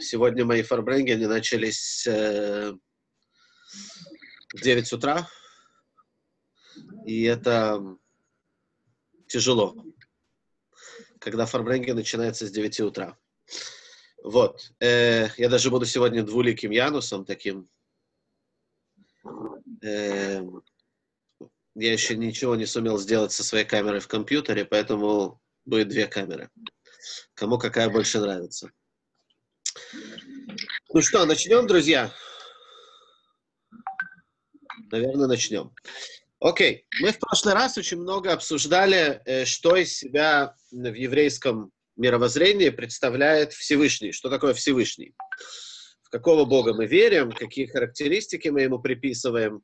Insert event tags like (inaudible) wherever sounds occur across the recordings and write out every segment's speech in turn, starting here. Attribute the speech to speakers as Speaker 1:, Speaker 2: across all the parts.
Speaker 1: Сегодня мои фарбренгены начались э, в 9 утра, и это тяжело, когда фарбренген начинается с 9 утра. Вот. Э, я даже буду сегодня двуликим Янусом таким. Э, я еще ничего не сумел сделать со своей камерой в компьютере, поэтому будет две камеры. Кому какая больше нравится. Ну что, начнем, друзья? Наверное, начнем. Окей, мы в прошлый раз очень много обсуждали, э, что из себя в еврейском мировоззрении представляет Всевышний. Что такое Всевышний? В какого Бога мы верим, какие характеристики мы ему приписываем,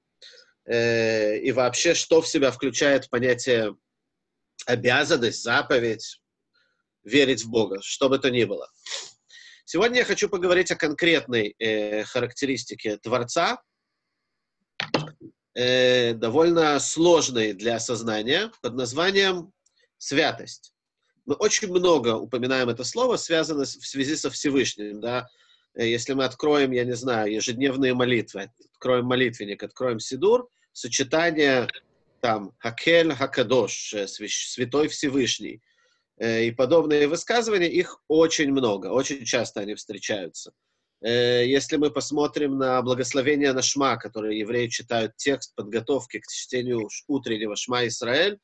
Speaker 1: э, и вообще, что в себя включает понятие обязанность, заповедь, верить в Бога, что бы то ни было. Сегодня я хочу поговорить о конкретной э, характеристике Творца, э, довольно сложной для осознания, под названием святость. Мы очень много упоминаем это слово, связанное в связи со Всевышним. Да? Э, если мы откроем, я не знаю, ежедневные молитвы, откроем молитвенник, откроем Сидур, сочетание там Хакель Хакадош, э, Святой Всевышний, и подобные высказывания, их очень много, очень часто они встречаются. Э, если мы посмотрим на благословение на Шма, которые евреи читают текст подготовки к чтению утреннего Шма Израиль,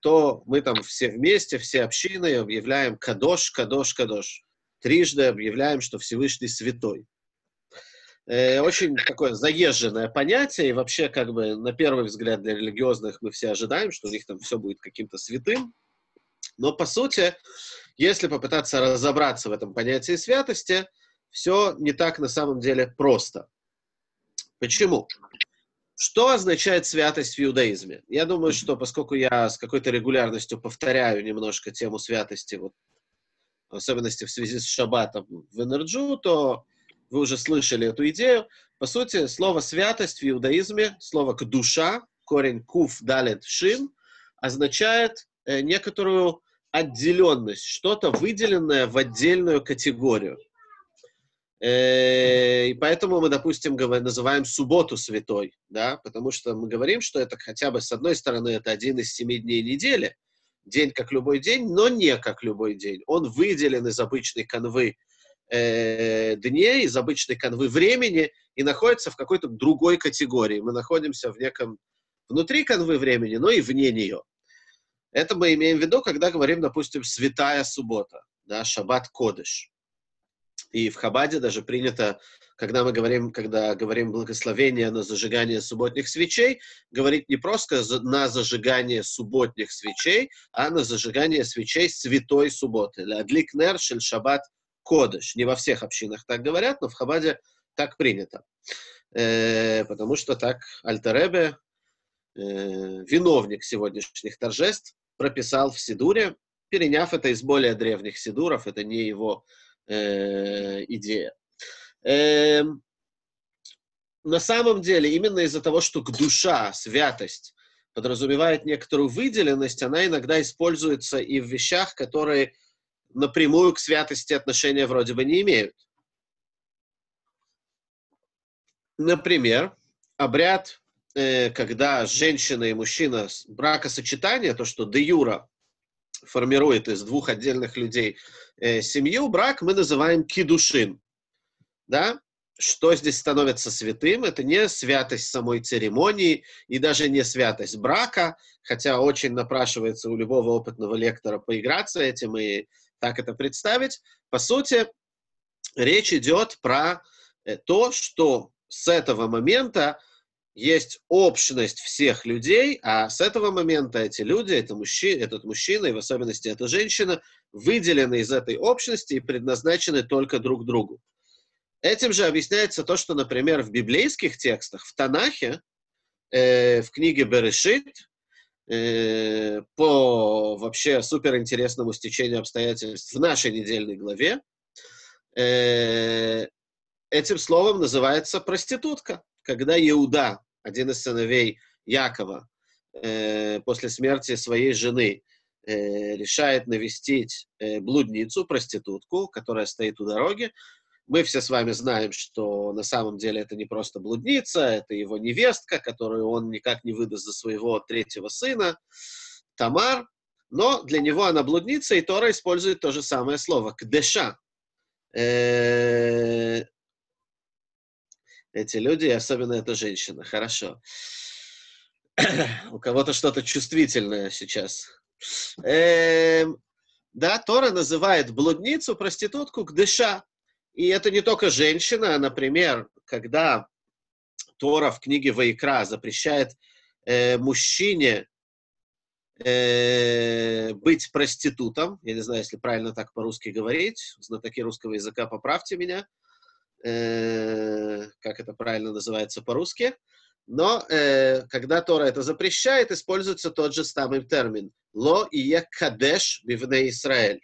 Speaker 1: то мы там все вместе, все общины объявляем Кадош, Кадош, Кадош. Трижды объявляем, что Всевышний святой. Э, очень такое заезженное понятие, и вообще, как бы, на первый взгляд для религиозных мы все ожидаем, что у них там все будет каким-то святым. Но, по сути, если попытаться разобраться в этом понятии святости, все не так на самом деле просто. Почему? Что означает святость в иудаизме? Я думаю, что поскольку я с какой-то регулярностью повторяю немножко тему святости, вот, в особенности в связи с шаббатом в EnerJew, то вы уже слышали эту идею. По сути, слово «святость» в иудаизме, слово «קדושה», корень «קוף דלת שין», означает некоторую отделенность, что-то выделенное в отдельную категорию. Э, и поэтому мы, допустим, называем субботу святой, да, потому что мы говорим, что это хотя бы, с одной стороны, это один из семи дней недели, день как любой день, но не как любой день. Он выделен из обычной канвы э, дней, из обычной канвы времени и находится в какой-то другой категории. Мы находимся в неком внутри канвы времени, но и вне нее. Это мы имеем в виду, когда говорим, допустим, святая суббота, да, шаббат кодыш. И в Хабаде даже принято, когда мы говорим, когда говорим благословение на зажигание субботних свечей, говорить не просто на зажигание субботних свечей, а на зажигание свечей святой субботы. Адлик нер шель шаббат кодыш. Не во всех общинах так говорят, но в Хабаде так принято. Э, потому что так Альтеребе, э, виновник сегодняшних торжеств, прописал в Сидуре, переняв это из более древних Сидуров, это не его э, идея. Э, на самом деле, именно из-за того, что душа, святость, подразумевает некоторую выделенность, она иногда используется и в вещах, которые напрямую к святости отношения вроде бы не имеют. Например, обряд, э, когда женщина и мужчина бракосочетание, то, что де юра формирует из двух отдельных людей э, семью, брак мы называем кидушин. Да? Что здесь становится святым? Это не святость самой церемонии и даже не святость брака, хотя очень напрашивается у любого опытного лектора поиграться этим и так это представить. По сути, речь идет про э, то, что с этого момента есть общность всех людей, а с этого момента эти люди, это мужчина, этот мужчина и в особенности эта женщина, выделены из этой общности и предназначены только друг другу. Этим же объясняется то, что, например, в библейских текстах, в Танахе, э, в книге Берешит, э, по вообще суперинтересному стечению обстоятельств в нашей недельной главе, э, этим словом называется проститутка когда Иуда, один из сыновей Якова, э, после смерти своей жены, э, решает навестить э, блудницу, проститутку, которая стоит у дороги, Мы все с вами знаем, что на самом деле это не просто блудница, это его невестка, которую он никак не выдаст за своего третьего сына, Тамар. Но для него она блудница, и Тора использует то же самое слово, кдеша. Эти люди, особенно эта женщина, хорошо. (clears throat) У кого-то что-то чувствительное сейчас. Эм, да, Тора называет блудницу, проститутку, кдыша. И это не только женщина, например, когда Тора в книге Вайкра запрещает э, мужчине э, быть проститутом, я не знаю, если правильно так по-русски говорить, знатоки русского языка, поправьте меня, э, как это правильно называется по-русски, но э, когда Тора это запрещает, используется тот же самый термин «ло и кадеш бивне Израиль».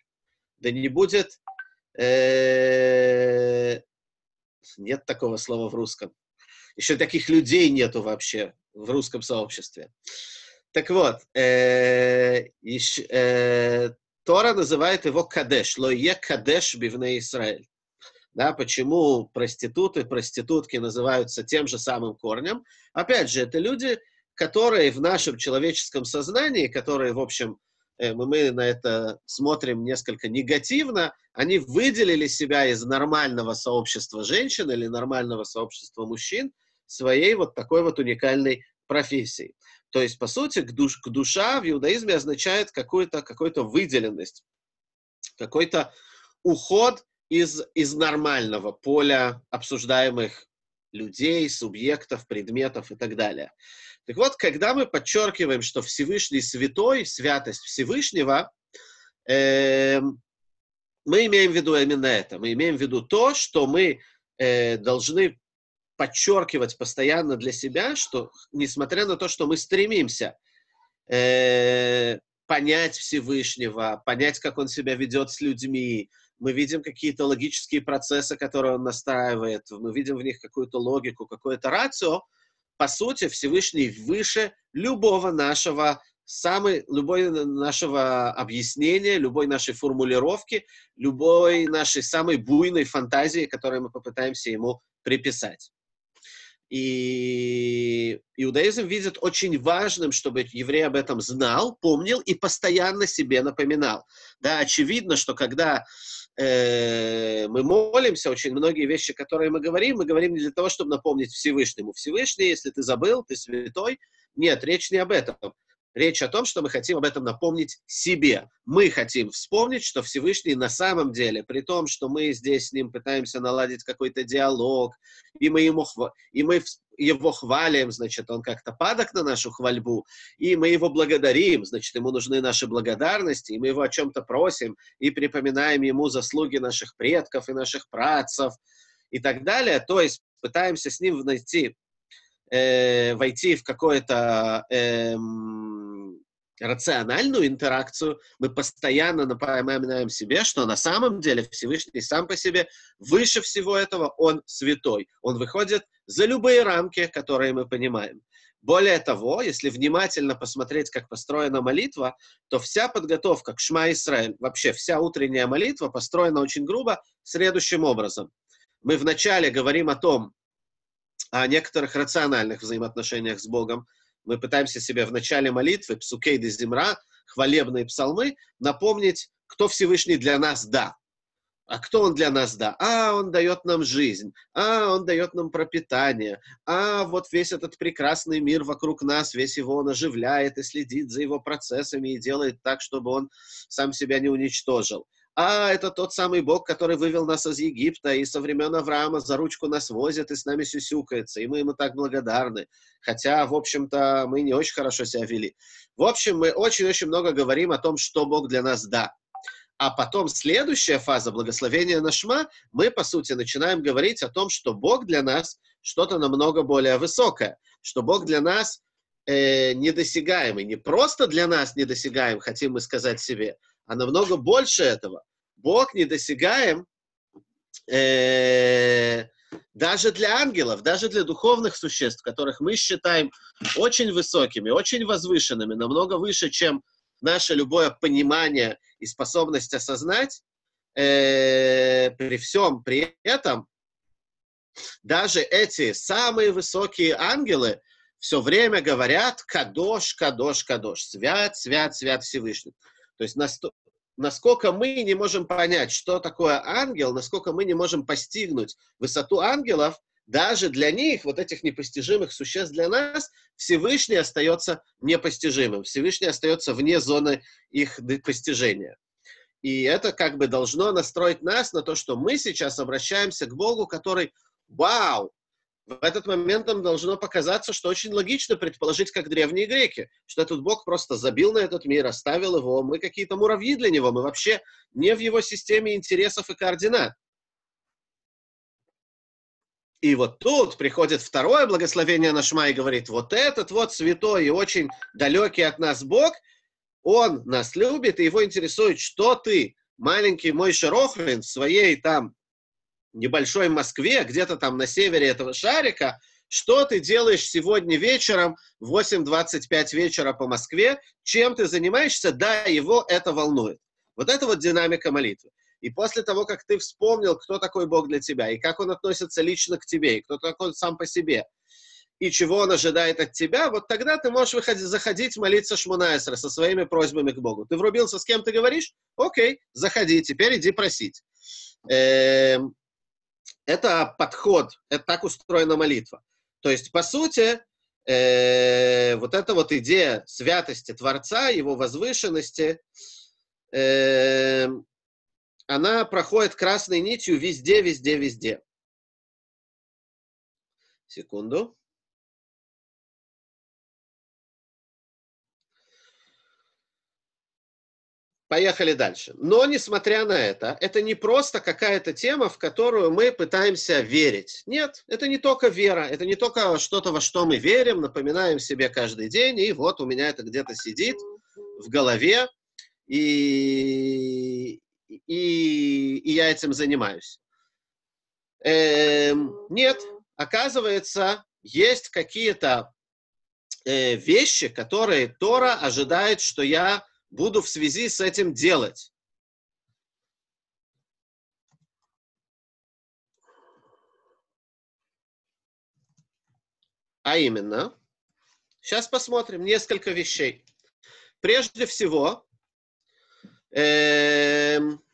Speaker 1: Да не будет Э, нет такого слова в русском. Еще таких людей нету вообще в русском сообществе. Так вот, э, э, Тора называет его кадеш, лое кадеш бивне Израиль. Да, почему проституты, проститутки называются тем же самым корнем? Опять же, это люди, которые в нашем человеческом сознании, которые, в общем, Э, мы на это смотрим несколько негативно, они выделили себя из нормального сообщества женщин или нормального сообщества мужчин своей вот такой вот уникальной профессией. То есть, по сути, душ, душа в иудаизме означает какую-то какую выделенность, какой-то уход из, из нормального поля обсуждаемых людей, субъектов, предметов и так далее. Так вот, когда мы подчеркиваем, что Всевышний святой, святость Всевышнего, э, мы имеем в виду именно это. Мы имеем в виду то, что мы э, должны подчеркивать постоянно для себя, что несмотря на то, что мы стремимся э, понять Всевышнего, понять, как он себя ведет с людьми, мы видим какие-то логические процессы, которые он настраивает, мы видим в них какую-то логику, какое-то рацио, по сути, Всевышний выше любого нашего самой, любой нашего объяснения, любой нашей формулировки, любой нашей самой буйной фантазии, которую мы попытаемся ему приписать. И иудаизм видит очень важным, чтобы еврей об этом знал, помнил и постоянно себе напоминал. Да, очевидно, что когда э, мы молимся, очень многие вещи, которые мы говорим, мы говорим не для того, чтобы напомнить Всевышнему. Всевышний, если ты забыл, ты святой. Нет, речь не об этом. Речь о том, что мы хотим об этом напомнить себе. Мы хотим вспомнить, что Всевышний на самом деле, при том, что мы здесь с ним пытаемся наладить какой-то диалог, и мы, ему, и мы его хвалим, значит, он как-то падок на нашу хвальбу, и мы его благодарим, значит, ему нужны наши благодарности, и мы его о чем-то просим, и припоминаем ему заслуги наших предков и наших працев, и так далее. То есть пытаемся с ним найти э, войти в какое-то э, рациональную интеракцию, мы постоянно напоминаем себе, что на самом деле Всевышний сам по себе выше всего этого, он святой. Он выходит за любые рамки, которые мы понимаем. Более того, если внимательно посмотреть, как построена молитва, то вся подготовка к Шма Исраэль, вообще вся утренняя молитва построена очень грубо следующим образом. Мы вначале говорим о том, о некоторых рациональных взаимоотношениях с Богом. Мы пытаемся себе в начале молитвы, псукей де земра, хвалебные псалмы, напомнить, кто Всевышний для нас да. А кто он для нас да? А, он дает нам жизнь, а, он дает нам пропитание, а, вот весь этот прекрасный мир вокруг нас, весь его он оживляет и следит за его процессами и делает так, чтобы он сам себя не уничтожил а, это тот самый Бог, который вывел нас из Египта, и со времен Авраама за ручку нас возит и с нами сюсюкается, и мы ему так благодарны. Хотя, в общем-то, мы не очень хорошо себя вели. В общем, мы очень-очень много говорим о том, что Бог для нас да. А потом следующая фаза благословения на Шма, мы, по сути, начинаем говорить о том, что Бог для нас что-то намного более высокое, что Бог для нас э, недосягаемый, не просто для нас недосягаем, хотим мы сказать себе, а намного больше этого. Бог недосягаем э, даже для ангелов, даже для духовных существ, которых мы считаем очень высокими, очень возвышенными, намного выше, чем наше любое понимание и способность осознать, э, при всем при этом даже эти самые высокие ангелы все время говорят «Кадош, Кадош, Кадош», «Свят, Свят, Свят Всевышний». То есть насколько мы не можем понять, что такое ангел, насколько мы не можем постигнуть высоту ангелов, даже для них, вот этих непостижимых существ для нас, Всевышний остается непостижимым. Всевышний остается вне зоны их постижения. И это как бы должно настроить нас на то, что мы сейчас обращаемся к Богу, который, вау, в этот момент нам должно показаться, что очень логично предположить, как древние греки, что этот Бог просто забил на этот мир, оставил его, мы какие-то муравьи для него, мы вообще не в его системе интересов и координат. И вот тут приходит второе благословение на Шма и говорит, вот этот вот святой и очень далекий от нас Бог, он нас любит, и его интересует, что ты, маленький мой Шарохрин, в своей там небольшой Москве, где-то там на севере этого шарика, что ты делаешь сегодня вечером в 8.25 вечера по Москве, чем ты занимаешься, да, его это волнует. Вот это вот динамика молитвы. И после того, как ты вспомнил, кто такой Бог для тебя, и как он относится лично к тебе, и кто такой сам по себе, и чего он ожидает от тебя, вот тогда ты можешь выходить, заходить молиться Шмунаэсра со своими просьбами к Богу. Ты врубился, с кем ты говоришь? Окей, заходи, теперь иди просить. Эм, это подход, это так устроена молитва. То есть, по сути, э, вот эта вот идея святости Творца, его возвышенности, э, она проходит красной нитью везде, везде, везде. Секунду. Поехали дальше. Но, несмотря на это, это не просто какая-то тема, в которую мы пытаемся верить. Нет, это не только вера, это не только что-то, во что мы верим, напоминаем себе каждый день, и вот у меня это где-то сидит в голове, и, и, и я этим занимаюсь. Эм, нет, оказывается, есть какие-то э, вещи, которые Тора ожидает, что я буду в связи с этим делать? А именно, сейчас посмотрим несколько вещей. Прежде всего, эм,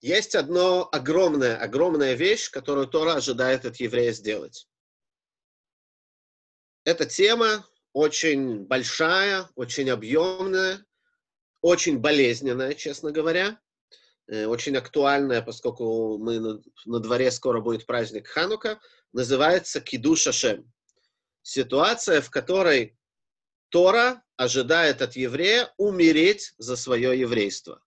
Speaker 1: есть одно огромная, огромная вещь, которую Тора ожидает от еврея сделать. Эта тема очень большая, очень объемная, очень болезненная, честно говоря, э, очень актуальная, поскольку мы на, на дворе скоро будет праздник Ханука, называется Киду Шашем. Ситуация, в которой Тора ожидает от еврея умереть за свое еврейство.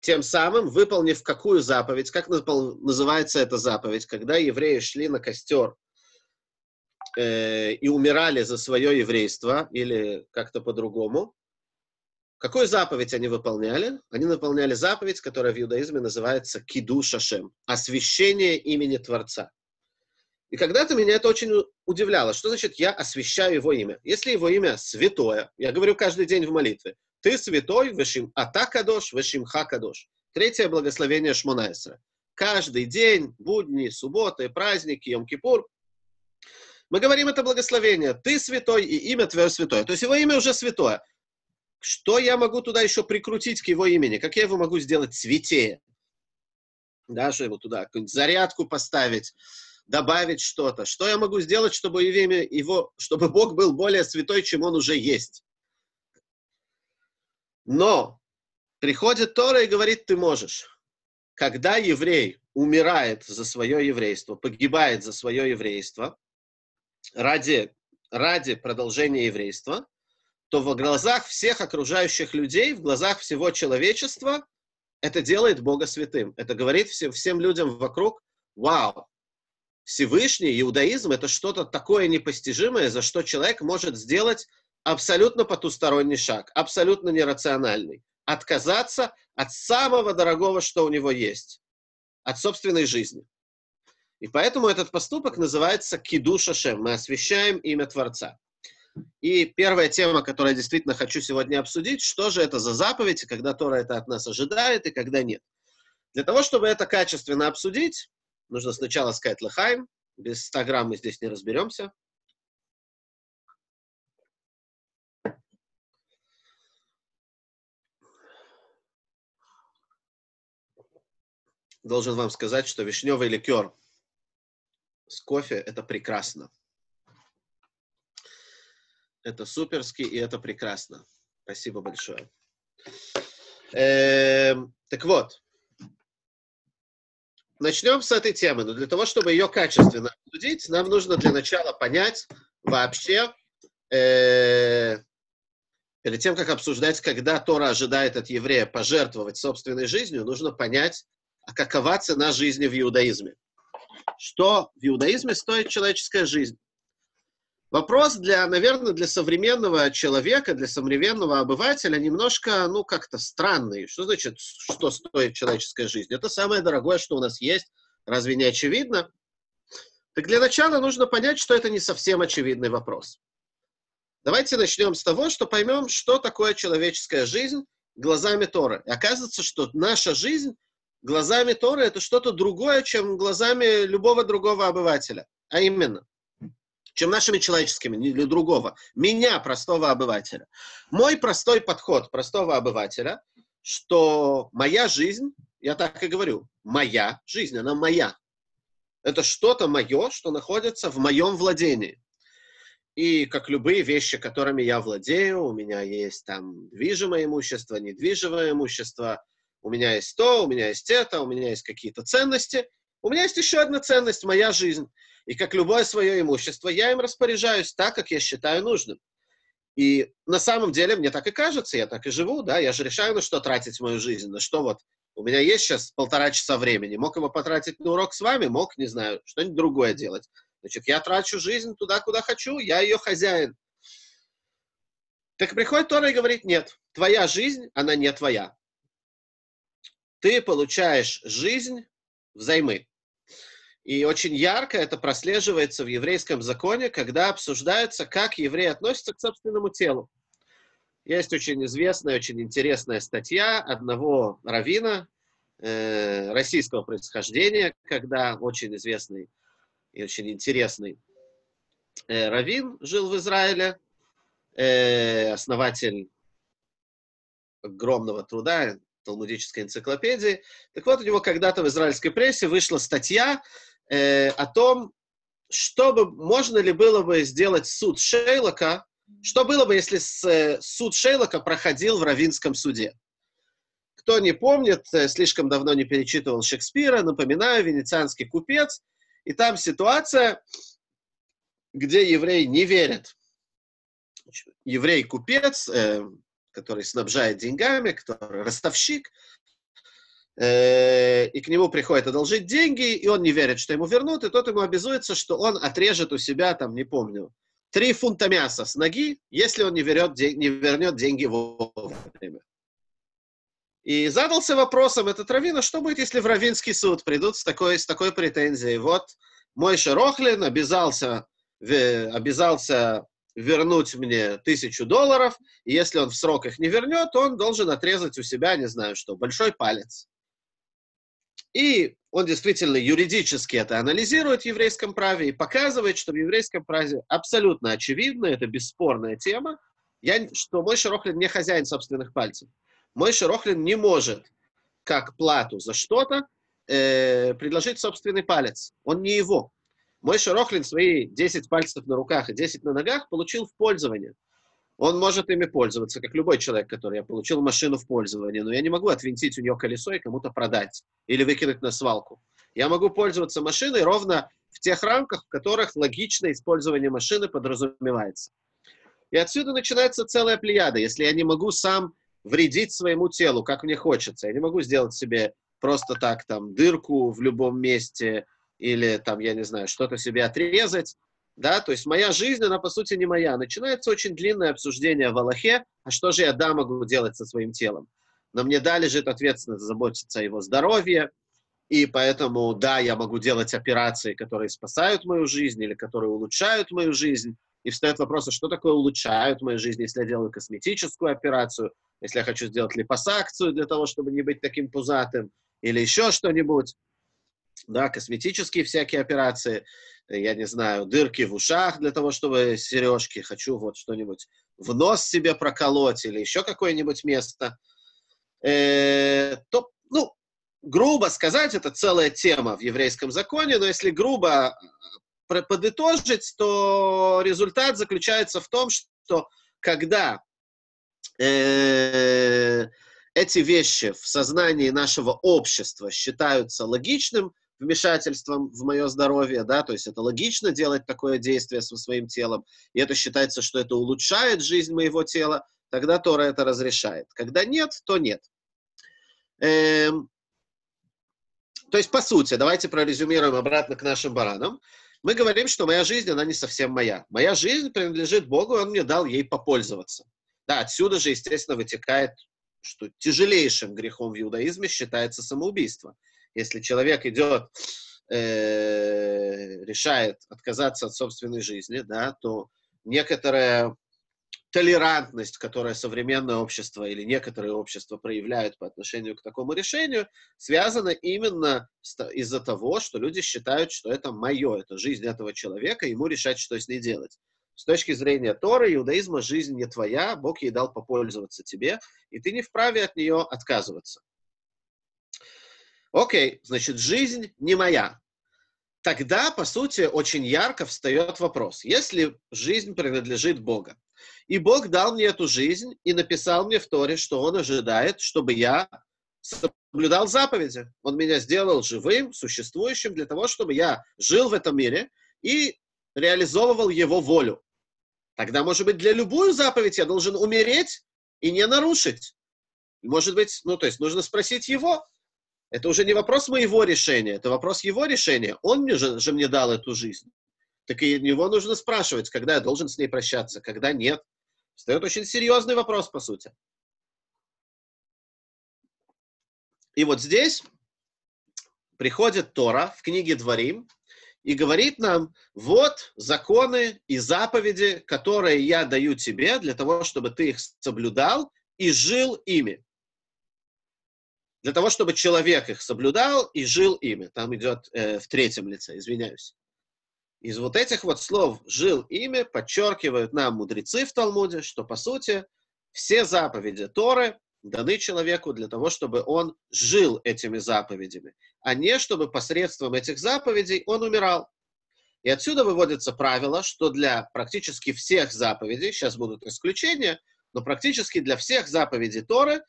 Speaker 1: Тем самым, выполнив какую заповедь, как называется эта заповедь, когда евреи шли на костер э, и умирали за свое еврейство или как-то по-другому, какую заповедь они выполняли? Они выполняли заповедь, которая в иудаизме называется киду шашем, освящение имени Творца. И когда-то меня это очень удивляло. Что значит я освящаю его имя? Если его имя святое, я говорю каждый день в молитве, ты святой, вешим атакадош, вешим хакадош. Третье благословение Шмонайсера. Каждый день, будни, субботы, праздники, Йом-Кипур, мы говорим это благословение. Ты святой, и имя твое святое. То есть его имя уже святое. Что я могу туда еще прикрутить к его имени? Как я его могу сделать святее? Что его туда, какую-нибудь зарядку поставить, добавить что-то. Что я могу сделать, чтобы имя его, чтобы Бог был более святой, чем он уже есть? Но приходит Тора и говорит, ты можешь. Когда еврей умирает за свое еврейство, погибает за свое еврейство, ради, ради продолжения еврейства, то в глазах всех окружающих людей, в глазах всего человечества, это делает Бога святым. Это говорит всем, всем людям вокруг, вау, Всевышний, иудаизм, это что-то такое непостижимое, за что человек может сделать абсолютно потусторонний шаг, абсолютно нерациональный. Отказаться от самого дорогого, что у него есть, от собственной жизни. И поэтому этот поступок называется кидуша шем. Мы освящаем имя Творца. И первая тема, которую я действительно хочу сегодня обсудить, что же это за заповедь, когда Тора это от нас ожидает, и когда нет. Для того, чтобы это качественно обсудить, нужно сначала сказать лехайм. Без 100 грамм мы здесь не разберемся. Должен вам сказать, что вишневый ликер с кофе – это прекрасно. Это суперски, и это прекрасно. Спасибо большое. Эм, так вот, начнем с этой темы. Но для того, чтобы ее качественно обсудить, нам нужно для начала понять вообще, э, перед тем, как обсуждать, когда Тора ожидает от еврея пожертвовать собственной жизнью, нужно понять, а какова цена жизни в иудаизме. Что в иудаизме стоит человеческая жизнь? Вопрос для, наверное, для современного человека, для современного обывателя немножко, ну, как-то странный. Что значит, что стоит человеческая жизнь? Это самое дорогое, что у нас есть. Разве не очевидно? Так для начала нужно понять, что это не совсем очевидный вопрос. Давайте начнем с того, что поймем, что такое человеческая жизнь глазами Торы. И оказывается, что наша жизнь глазами Торы это что-то другое, чем глазами любого другого обывателя. А именно, чем нашими человеческими, или другого. Меня, простого обывателя. Мой простой подход простого обывателя, что моя жизнь, я так и говорю, моя жизнь, она моя. Это что-то мое, что находится в моем владении. И как любые вещи, которыми я владею, у меня есть там движимое имущество, недвижимое имущество, у меня есть то, у меня есть это, у меня есть какие-то ценности. У меня есть еще одна ценность, моя жизнь. И как любое свое имущество, я им распоряжаюсь так, как я считаю нужным. И на самом деле мне так и кажется, я так и живу, да, я же решаю, на что тратить мою жизнь, на что вот. У меня есть сейчас полтора часа времени, мог его потратить на урок с вами, мог, не знаю, что-нибудь другое делать. Значит, я трачу жизнь туда, куда хочу, я ее хозяин. Так приходит Тора и говорит, нет, твоя жизнь, она не твоя. Ты получаешь жизнь взаймы. И очень ярко это прослеживается в еврейском законе, когда обсуждается, как евреи относятся к собственному телу. Есть очень известная, очень интересная статья одного равина э, российского происхождения, когда очень известный и очень интересный э, равин жил в Израиле, э, основатель огромного труда, талмудической энциклопедии. Так вот, у него когда-то в израильской прессе вышла статья, э, о том, чтобы, можно ли было бы сделать суд Шейлока, что было бы, если с, э, суд Шейлока проходил в Равинском суде. Кто не помнит, э, слишком давно не перечитывал Шекспира, напоминаю, «Венецианский купец», и там ситуация, где еврей не верит. Еврей-купец, э, который снабжает деньгами, который ростовщик, Э, и к нему приходит одолжить деньги, и он не верит, что ему вернут, и тот ему обязуется, что он отрежет у себя, там, не помню, три фунта мяса с ноги, если он не, вернет, не вернет деньги вовремя. И задался вопросом этот раввин, а что будет, если в Равинский суд придут с такой, с такой претензией? Вот мой Шерохлин обязался, обязался вернуть мне тысячу долларов, и если он в срок их не вернет, он должен отрезать у себя, не знаю что, большой палец. И он действительно юридически это анализирует в еврейском праве и показывает, что в еврейском праве абсолютно очевидно, это бесспорная тема, я, что мой Шерохлин не хозяин собственных пальцев. Мой Шерохлин не может, как плату за что-то, э, предложить собственный палец. Он не его. Мой Шерохлин свои 10 пальцев на руках и 10 на ногах получил в пользование он может ими пользоваться, как любой человек, который я получил машину в пользование, но я не могу отвинтить у нее колесо и кому-то продать или выкинуть на свалку. Я могу пользоваться машиной ровно в тех рамках, в которых логичное использование машины подразумевается. И отсюда начинается целая плеяда. Если я не могу сам вредить своему телу, как мне хочется, я не могу сделать себе просто так там дырку в любом месте или там, я не знаю, что-то себе отрезать, да, то есть моя жизнь, она по сути не моя. Начинается очень длинное обсуждение в Аллахе, а что же я, да, могу делать со своим телом. Но мне да, лежит ответственность заботиться о его здоровье, и поэтому, да, я могу делать операции, которые спасают мою жизнь или которые улучшают мою жизнь, и встает вопрос, а что такое улучшают в моей жизни, если я делаю косметическую операцию, если я хочу сделать липосакцию для того, чтобы не быть таким пузатым, или еще что-нибудь, да, косметические всякие операции, я не знаю, дырки в ушах для того, чтобы сережки, хочу вот что-нибудь в нос себе проколоть или еще какое-нибудь место, э, то, ну, грубо сказать, это целая тема в еврейском законе, но если грубо подытожить, то результат заключается в том, что когда э, эти вещи в сознании нашего общества считаются логичным вмешательством в мое здоровье, да, то есть это логично делать такое действие со своим телом, и это считается, что это улучшает жизнь моего тела, тогда Тора это разрешает. Когда нет, то нет. Эм, то есть, по сути, давайте прорезюмируем обратно к нашим баранам мы говорим, что моя жизнь, она не совсем моя. Моя жизнь принадлежит Богу, и Он мне дал ей попользоваться. Да, отсюда же, естественно, вытекает, что тяжелейшим грехом в иудаизме считается самоубийство. Если человек идет, э, решает отказаться от собственной жизни, да, то некоторая толерантность, которую современное общество или некоторые общества проявляют по отношению к такому решению, связана именно из-за того, что люди считают, что это мое, это жизнь этого человека, ему решать, что с ней делать. С точки зрения Торы, иудаизма, жизнь не твоя, Бог ей дал попользоваться тебе, и ты не вправе от нее отказываться. Окей, значит, жизнь не моя. Тогда, по сути, очень ярко встает вопрос. Если жизнь принадлежит Богу, и Бог дал мне эту жизнь и написал мне в Торе, что Он ожидает, чтобы я соблюдал заповеди. Он меня сделал живым, существующим для того, чтобы я жил в этом мире и реализовывал Его волю. Тогда, может быть, для любую заповедь я должен умереть и не нарушить. Может быть, ну, то есть нужно спросить Его. Это уже не вопрос моего решения, это вопрос Его решения. Он мне же, же мне дал эту жизнь. Так и него нужно спрашивать, когда я должен с ней прощаться, когда нет. Встает очень серьезный вопрос, по сути. И вот здесь приходит Тора в книге Дворим и говорит нам, вот законы и заповеди, которые я даю тебе для того, чтобы ты их соблюдал и жил ими. Для того, чтобы человек их соблюдал и жил ими. Там идет э, в третьем лице, извиняюсь. Из вот этих вот слов «жил ими» подчеркивают нам мудрецы в Талмуде, что, по сути, все заповеди Торы даны человеку для того, чтобы он жил этими заповедями, а не чтобы посредством этих заповедей он умирал. И отсюда выводится правило, что для практически всех заповедей, сейчас будут исключения, но практически для всех заповедей Торы,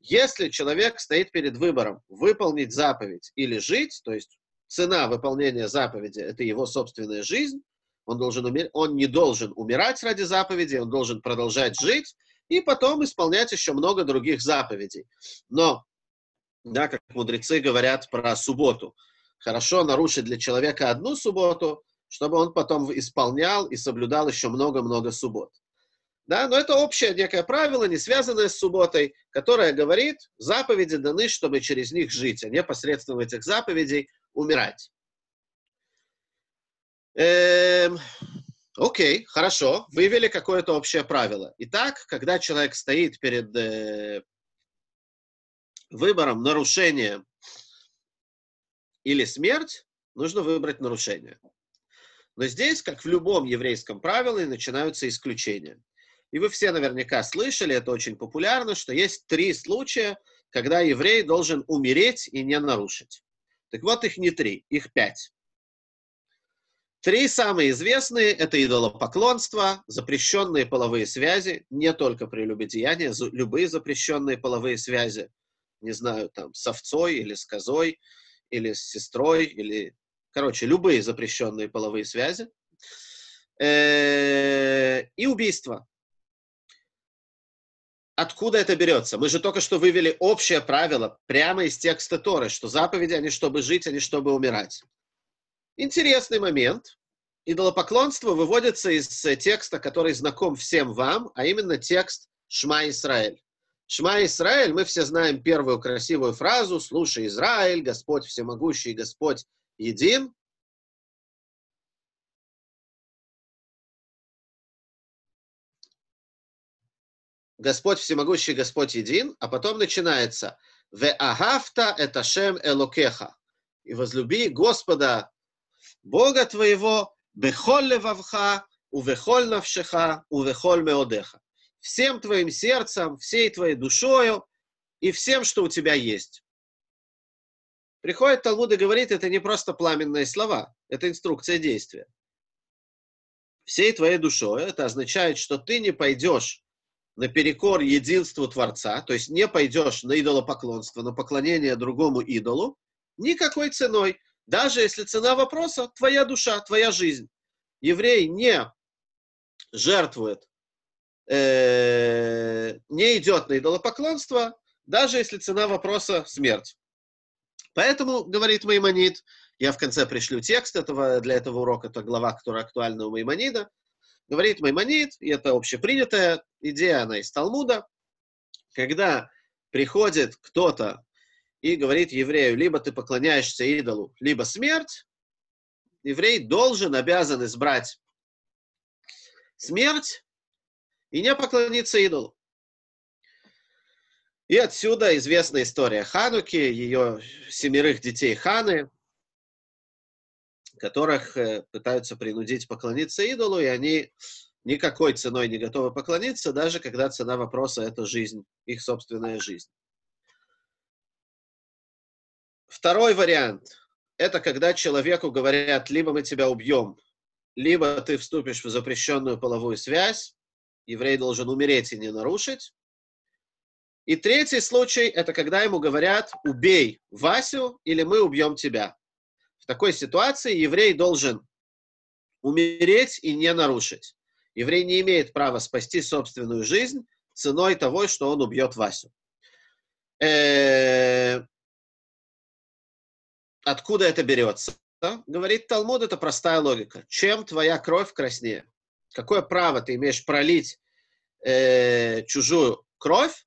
Speaker 1: если человек стоит перед выбором выполнить заповедь или жить, то есть цена выполнения заповеди – это его собственная жизнь, он, должен умер... он не должен умирать ради заповеди, он должен продолжать жить и потом исполнять еще много других заповедей. Но, да, как мудрецы говорят про субботу, хорошо нарушить для человека одну субботу, чтобы он потом исполнял и соблюдал еще много-много суббот. Да, но это общее некое правило, не связанное с субботой, которое говорит, заповеди даны, чтобы через них жить, а не посредством этих заповедей умирать. Эм, окей, хорошо, вывели какое-то общее правило. Итак, когда человек стоит перед э, выбором нарушения или смерть, нужно выбрать нарушение. Но здесь, как в любом еврейском правиле, начинаются исключения. И вы все наверняка слышали, это очень популярно, что есть три случая, когда еврей должен умереть и не нарушить. Так вот, их не три, их пять. Три самые известные – это идолопоклонство, запрещенные половые связи, не только прелюбодеяние, любые запрещенные половые связи, не знаю, там, с овцой или с козой, или с сестрой, или, короче, любые запрещенные половые связи, э, и убийство. Откуда это берется? Мы же только что вывели общее правило прямо из текста Торы, что заповеди, они чтобы жить, они чтобы умирать. Интересный момент. Идолопоклонство выводится из текста, который знаком всем вам, а именно текст Шма Исраэль. Шма Исраэль, мы все знаем первую красивую фразу «Слушай, Израиль, Господь всемогущий, Господь един». Господь всемогущий, Господь един, а потом начинается «Ве агафта это шем элокеха» и возлюби Господа, Бога твоего, бехоль левавха, увехоль навшеха, увехоль меодеха. Всем твоим сердцем, всей твоей душою и всем, что у тебя есть. Приходит Талмуд и говорит, это не просто пламенные слова, это инструкция действия. Всей твоей душой это означает, что ты не пойдешь наперекор единству Творца, то есть не пойдешь на идолопоклонство, на поклонение другому идолу, никакой ценой, даже если цена вопроса – твоя душа, твоя жизнь. Еврей не жертвует, э, не идет на идолопоклонство, даже если цена вопроса – смерть. Поэтому, говорит Маймонид, я в конце пришлю текст этого, для этого урока, это глава, которая актуальна у Маймонида, говорит Маймонид, и это общепринятая идея, она из Талмуда, когда приходит кто-то и говорит еврею, либо ты поклоняешься идолу, либо смерть, еврей должен, обязан избрать смерть и не поклониться идолу. И отсюда известная история Хануки, ее семерых детей Ханы, которых э, пытаются принудить поклониться идолу, и они никакой ценой не готовы поклониться, даже когда цена вопроса – это жизнь, их собственная жизнь. Второй вариант – это когда человеку говорят, либо мы тебя убьем, либо ты вступишь в запрещенную половую связь, еврей должен умереть и не нарушить, и третий случай – это когда ему говорят «убей Васю или мы убьем тебя». Такой ситуации еврей должен умереть и не нарушить. Еврей не имеет права спасти собственную жизнь ценой того, что он убьет Васю. Э, откуда это берется? Говорит Талмуд, это простая логика. Чем твоя кровь краснее? Какое право ты имеешь пролить э, чужую кровь,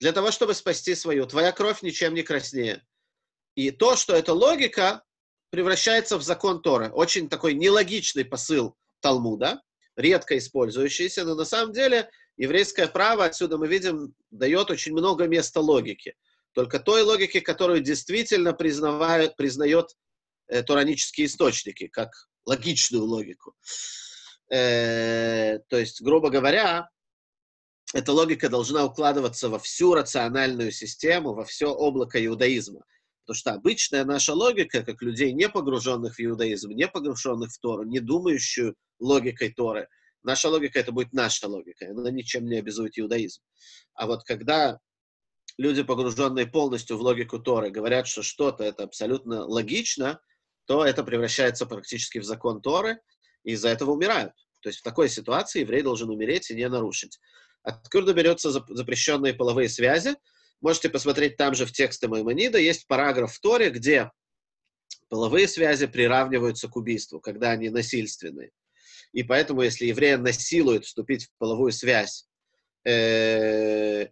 Speaker 1: для того, чтобы спасти свою. Твоя кровь ничем не краснее. И то, что эта логика превращается в закон Торы. Очень такой нелогичный посыл Талмуда, редко использующийся, но на самом деле еврейское право, отсюда мы видим, дает очень много места логике. Только той логики, которую действительно признавают, признает э, туранические источники, как логичную логику. Э, то есть, грубо говоря, эта логика должна укладываться во всю рациональную систему, во все облако иудаизма. Потому что обычная наша логика, как людей, не погруженных в иудаизм, не погруженных в Тору, не думающую логикой Торы, наша логика это будет наша логика, она ничем не обязует иудаизм. А вот когда люди, погруженные полностью в логику Торы, говорят, что что-то это абсолютно логично, то это превращается практически в закон Торы, и из-за этого умирают. То есть в такой ситуации еврей должен умереть и не нарушить. Откуда берется запрещенные половые связи? Можете посмотреть там же в тексте Маймонида. Есть параграф в Торе, где половые связи приравниваются к убийству, когда они насильственные. И поэтому, если еврея насилуют вступить в половую связь э,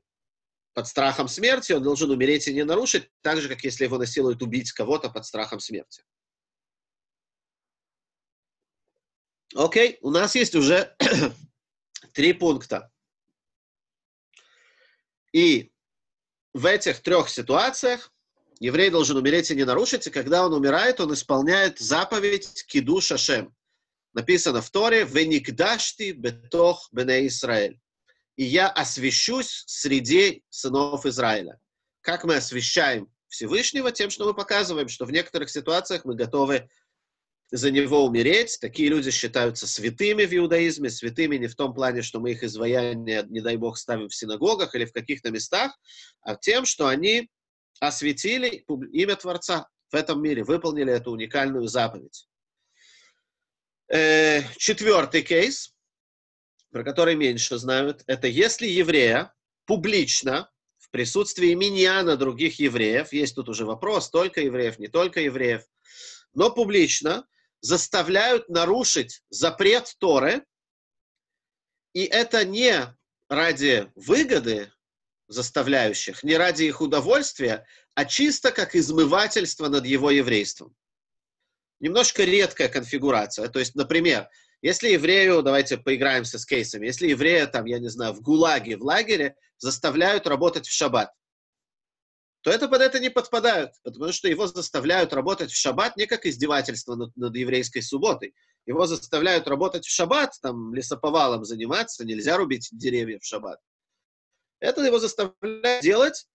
Speaker 1: под страхом смерти, он должен умереть и не нарушить, так же, как если его насилуют убить кого-то под страхом смерти. Окей, у нас есть уже (clears throat) три пункта. И в этих трех ситуациях еврей должен умереть и не нарушить, и когда он умирает, он исполняет заповедь Киду Шашем. Написано в Торе «Веникдашти бетох бене Израиль». И я освящусь среди сынов Израиля. Как мы освящаем Всевышнего? Тем, что мы показываем, что в некоторых ситуациях мы готовы за него умереть. Такие люди считаются святыми в иудаизме, святыми не в том плане, что мы их изваяние, не дай бог, ставим в синагогах или в каких-то местах, а тем, что они осветили имя Творца в этом мире, выполнили эту уникальную заповедь. Э, четвертый кейс, про который меньше знают, это если еврея публично в присутствии миньяна других евреев, есть тут уже вопрос, только евреев, не только евреев, но публично заставляют нарушить запрет Торы, и это не ради выгоды заставляющих, не ради их удовольствия, а чисто как измывательство над его еврейством. Немножко редкая конфигурация. То есть, например, Если еврею, давайте поиграемся с кейсами, если еврея, там, я не знаю, в ГУЛАГе, в лагере заставляют работать в шаббат, то это под это не подпадают, потому что его заставляют работать в шаббат не как издевательство над, над еврейской субботой. Его заставляют работать в шаббат, там, лесоповалом заниматься, нельзя рубить деревья в шаббат. Это его заставляют делать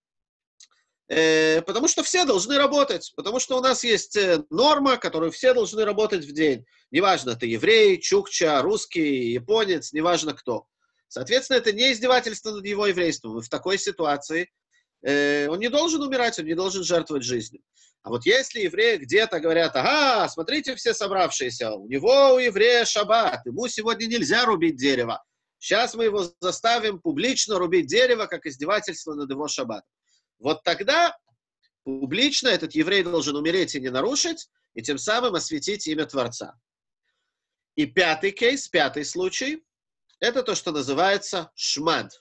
Speaker 1: Э, потому что все должны работать, потому что у нас есть э, норма, которую все должны работать в день. Неважно, ты еврей, чукча, русский, японец, неважно кто. Соответственно, это не издевательство над его еврейством. И в такой ситуации э, он не должен умирать, он не должен жертвовать жизнью. А вот если евреи где-то говорят, ага, смотрите все собравшиеся, у него, у еврея шаббат, ему сегодня нельзя рубить дерево. Сейчас мы его заставим публично рубить дерево, как издевательство над его шаббатом вот тогда публично этот еврей должен умереть и не нарушить, и тем самым осветить имя Творца. И пятый кейс, пятый случай, это то, что называется шмад.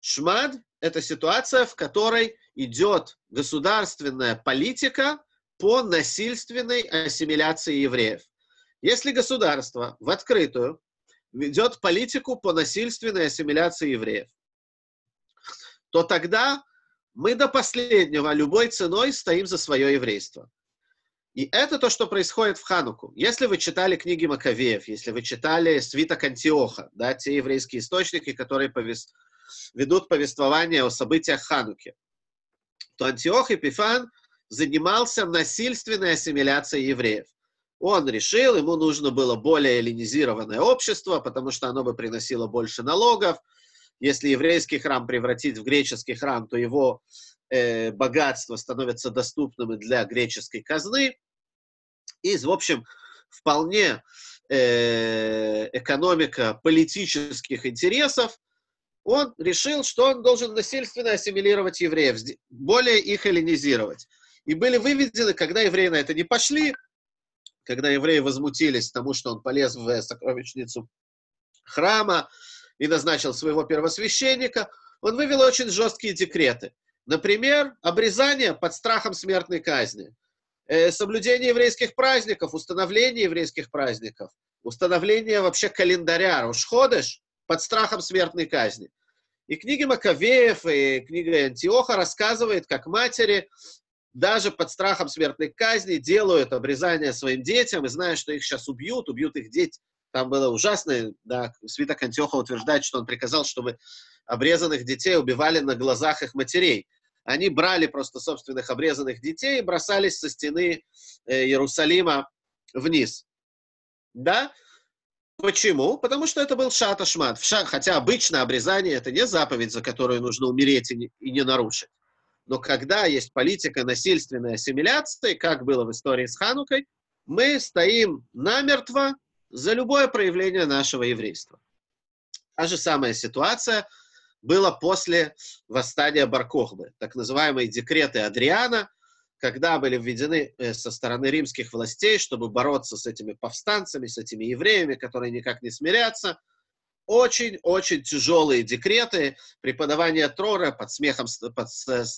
Speaker 1: Шмад – это ситуация, в которой идет государственная политика по насильственной ассимиляции евреев. Если государство в открытую ведет политику по насильственной ассимиляции евреев, то тогда мы до последнего любой ценой стоим за свое еврейство. И это то, что происходит в Хануку. Если вы читали книги Маковеев, если вы читали свиток Антиоха, да, те еврейские источники, которые повес... ведут повествование о событиях Хануки, то Антиох Эпифан занимался насильственной ассимиляцией евреев. Он решил, ему нужно было более эллинизированное общество, потому что оно бы приносило больше налогов, если еврейский храм превратить в греческий храм, то его э, богатство становится доступным для греческой казны. И, в общем, вполне э, экономика политических интересов, он решил, что он должен насильственно ассимилировать евреев, более их эллинизировать. И были выведены, когда евреи на это не пошли, когда евреи возмутились тому, что он полез в сокровищницу храма, и назначил своего первосвященника, он вывел очень жесткие декреты. Например, обрезание под страхом смертной казни, э, соблюдение еврейских праздников, установление еврейских праздников, установление вообще календаря, Ушходыш, под страхом смертной казни. И книги Маковеев, и книга Антиоха рассказывает, как матери даже под страхом смертной казни делают обрезание своим детям, и зная, что их сейчас убьют, убьют их дети, там было ужасно, да, свиток Антиоха утверждает, что он приказал, чтобы обрезанных детей убивали на глазах их матерей. Они брали просто собственных обрезанных детей и бросались со стены э, Иерусалима вниз. Да? Почему? Потому что это был шаташмат. Ша... Хотя обычно обрезание это не заповедь, за которую нужно умереть и не, и не нарушить. Но когда есть политика насильственной ассимиляции, как было в истории с Ханукой, мы стоим намертво за любое проявление нашего еврейства. Та же самая ситуация была после восстания Баркохбы, так называемые декреты Адриана, когда были введены э, со стороны римских властей, чтобы бороться с этими повстанцами, с этими евреями, которые никак не смирятся. Очень-очень тяжелые декреты, преподавание Трора под, смехом, под,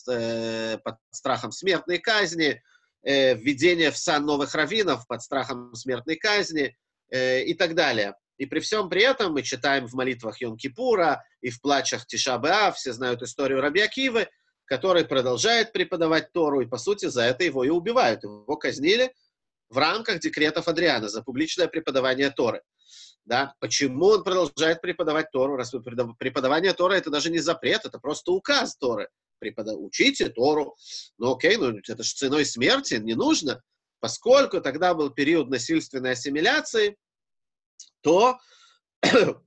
Speaker 1: э, под страхом смертной казни, э, введение в сан новых раввинов под страхом смертной казни, и так далее. И при всем при этом мы читаем в молитвах Йом-Кипура и в плачах Тишабеа, все знают историю Раби Акивы, который продолжает преподавать Тору, и, по сути, за это его и убивают. Его казнили в рамках декретов Адриана за публичное преподавание Торы. Да? Почему он продолжает преподавать Тору? Раз преподавание Торы это даже не запрет, это просто указ Торы. Препода... Учите Тору. Ну окей, ну это же ценой смерти, не нужно. Поскольку тогда был период насильственной ассимиляции, то (coughs)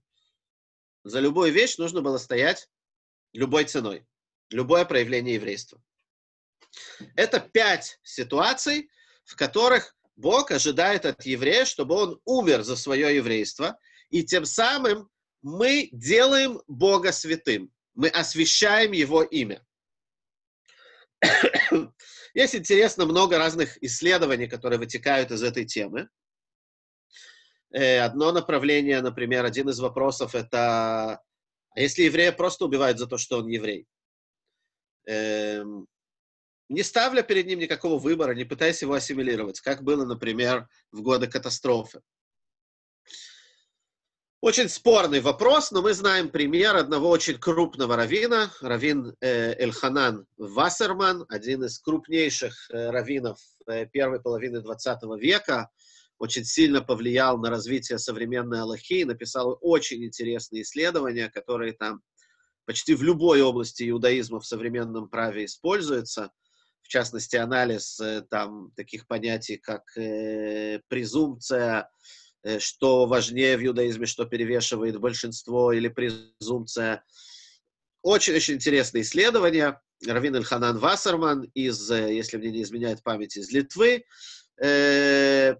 Speaker 1: за любую вещь нужно было стоять любой ценой, любое проявление еврейства. Это пять ситуаций, в которых Бог ожидает от еврея, чтобы он умер за свое еврейство, и тем самым мы делаем Бога святым, мы освящаем Его имя. (coughs) Есть интересно много разных исследований, которые вытекают из этой темы. Э, одно направление, например, один из вопросов это, а если еврея просто убивают за то, что он еврей? Эм, не ставля перед ним никакого выбора, не пытаясь его ассимилировать, как было, например, в годы катастрофы. Очень спорный вопрос, но мы знаем пример одного очень крупного равина, равин э, Эльханан Вассерман, один из крупнейших э, раввинов э, первой половины 20 века, очень сильно повлиял на развитие современной Аллахи, написал очень интересные исследования, которые там почти в любой области иудаизма в современном праве используются, в частности, анализ э, там таких понятий, как э, презумпция, Э, что важнее в иудаизме, что перевешивает большинство или презумпция. Очень-очень интересное исследование. Равин Эльханан Вассерман из, э, если мне не изменяет память, из Литвы. Э,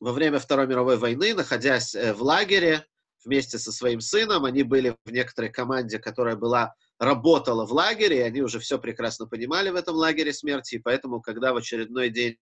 Speaker 1: во время Второй мировой войны, находясь в лагере вместе со своим сыном, они были в некоторой команде, которая была работала в лагере, и они уже все прекрасно понимали в этом лагере смерти, и поэтому, когда в очередной день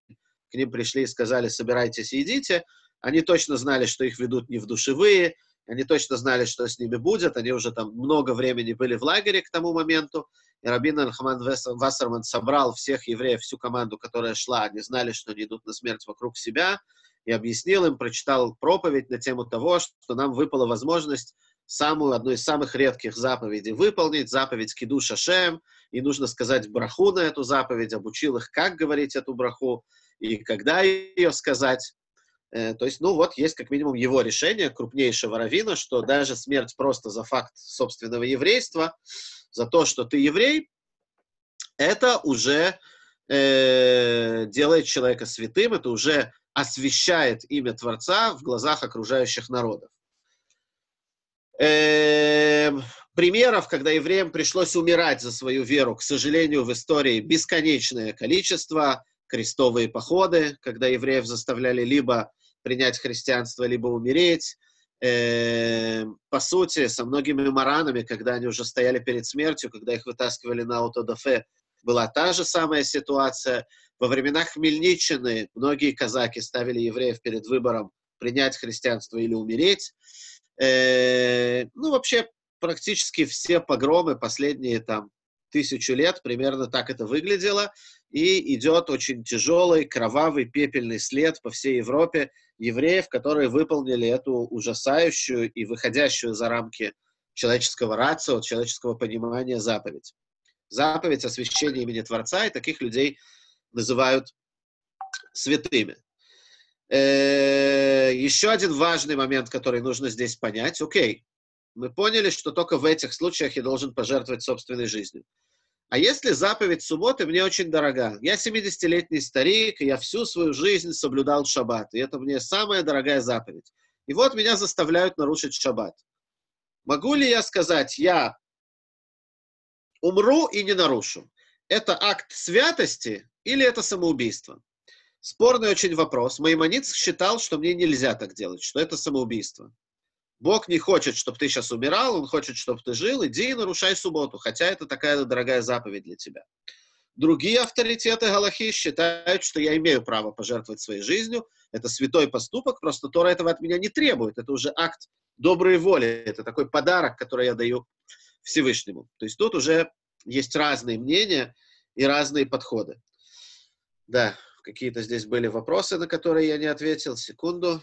Speaker 1: к ним пришли и сказали, собирайтесь и идите, они точно знали, что их ведут не в душевые, они точно знали, что с ними будет, они уже там много времени были в лагере к тому моменту, и Рабин Альхаман Вассерман собрал всех евреев, всю команду, которая шла, они знали, что они идут на смерть вокруг себя, и объяснил им, прочитал проповедь на тему того, что нам выпала возможность самую, одну из самых редких заповедей выполнить, заповедь Киду Шашем, и нужно сказать браху на эту заповедь, обучил их, как говорить эту браху, и когда ее сказать. Э, то есть, ну вот, есть как минимум его решение, крупнейшего равина, что даже смерть просто за факт собственного еврейства, за то, что ты еврей, это уже э, делает человека святым, это уже освещает имя Творца в глазах окружающих народов. Э, примеров, когда евреям пришлось умирать за свою веру, к сожалению, в истории бесконечное количество, крестовые походы, когда евреев заставляли либо принять христианство, либо умереть. Э, по сути, со многими маранами, когда они уже стояли перед смертью, когда их вытаскивали на аутодафе, была та же самая ситуация. Во времена Хмельниччины многие казаки ставили евреев перед выбором принять христианство или умереть. Э, ну, вообще, практически все погромы последние там тысячу лет, примерно так это выглядело, и идет очень тяжелый, кровавый, пепельный след по всей Европе евреев, которые выполнили эту ужасающую и выходящую за рамки человеческого рацио, человеческого понимания заповедь. Заповедь освящения имени Творца, и таких людей называют святыми. Э, еще один важный момент, который нужно здесь понять. Окей, мы поняли, что только в этих случаях я должен пожертвовать собственной жизнью. А если заповедь субботы мне очень дорога? Я 70-летний старик, и я всю свою жизнь соблюдал шаббат, и это мне самая дорогая заповедь. И вот меня заставляют нарушить шаббат. Могу ли я сказать, я умру и не нарушу? Это акт святости или это самоубийство? Спорный очень вопрос. Маймонит считал, что мне нельзя так делать, что это самоубийство. Бог не хочет, чтобы ты сейчас умирал, Он хочет, чтобы ты жил, иди и нарушай субботу, хотя это такая дорогая заповедь для тебя. Другие авторитеты Галахи считают, что я имею право пожертвовать своей жизнью. Это святой поступок, просто Тора этого от меня не требует. Это уже акт доброй воли. Это такой подарок, который я даю Всевышнему. То есть тут уже есть разные мнения и разные подходы. Да, какие-то здесь были вопросы, на которые я не ответил. Секунду.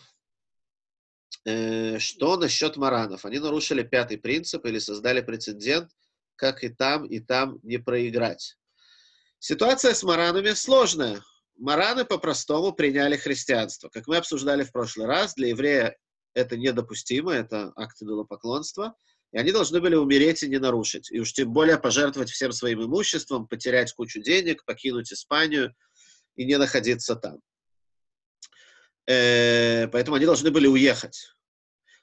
Speaker 1: Э, что насчет маранов? Они нарушили пятый принцип или создали прецедент, как и там, и там не проиграть. Ситуация с маранами сложная. Мараны по-простому приняли христианство. Как мы обсуждали в прошлый раз, для еврея это недопустимо, это акт идолопоклонства. И они должны были умереть и не нарушить. И уж тем более пожертвовать всем своим имуществом, потерять кучу денег, покинуть Испанию и не находиться там. Э, поэтому они должны были уехать.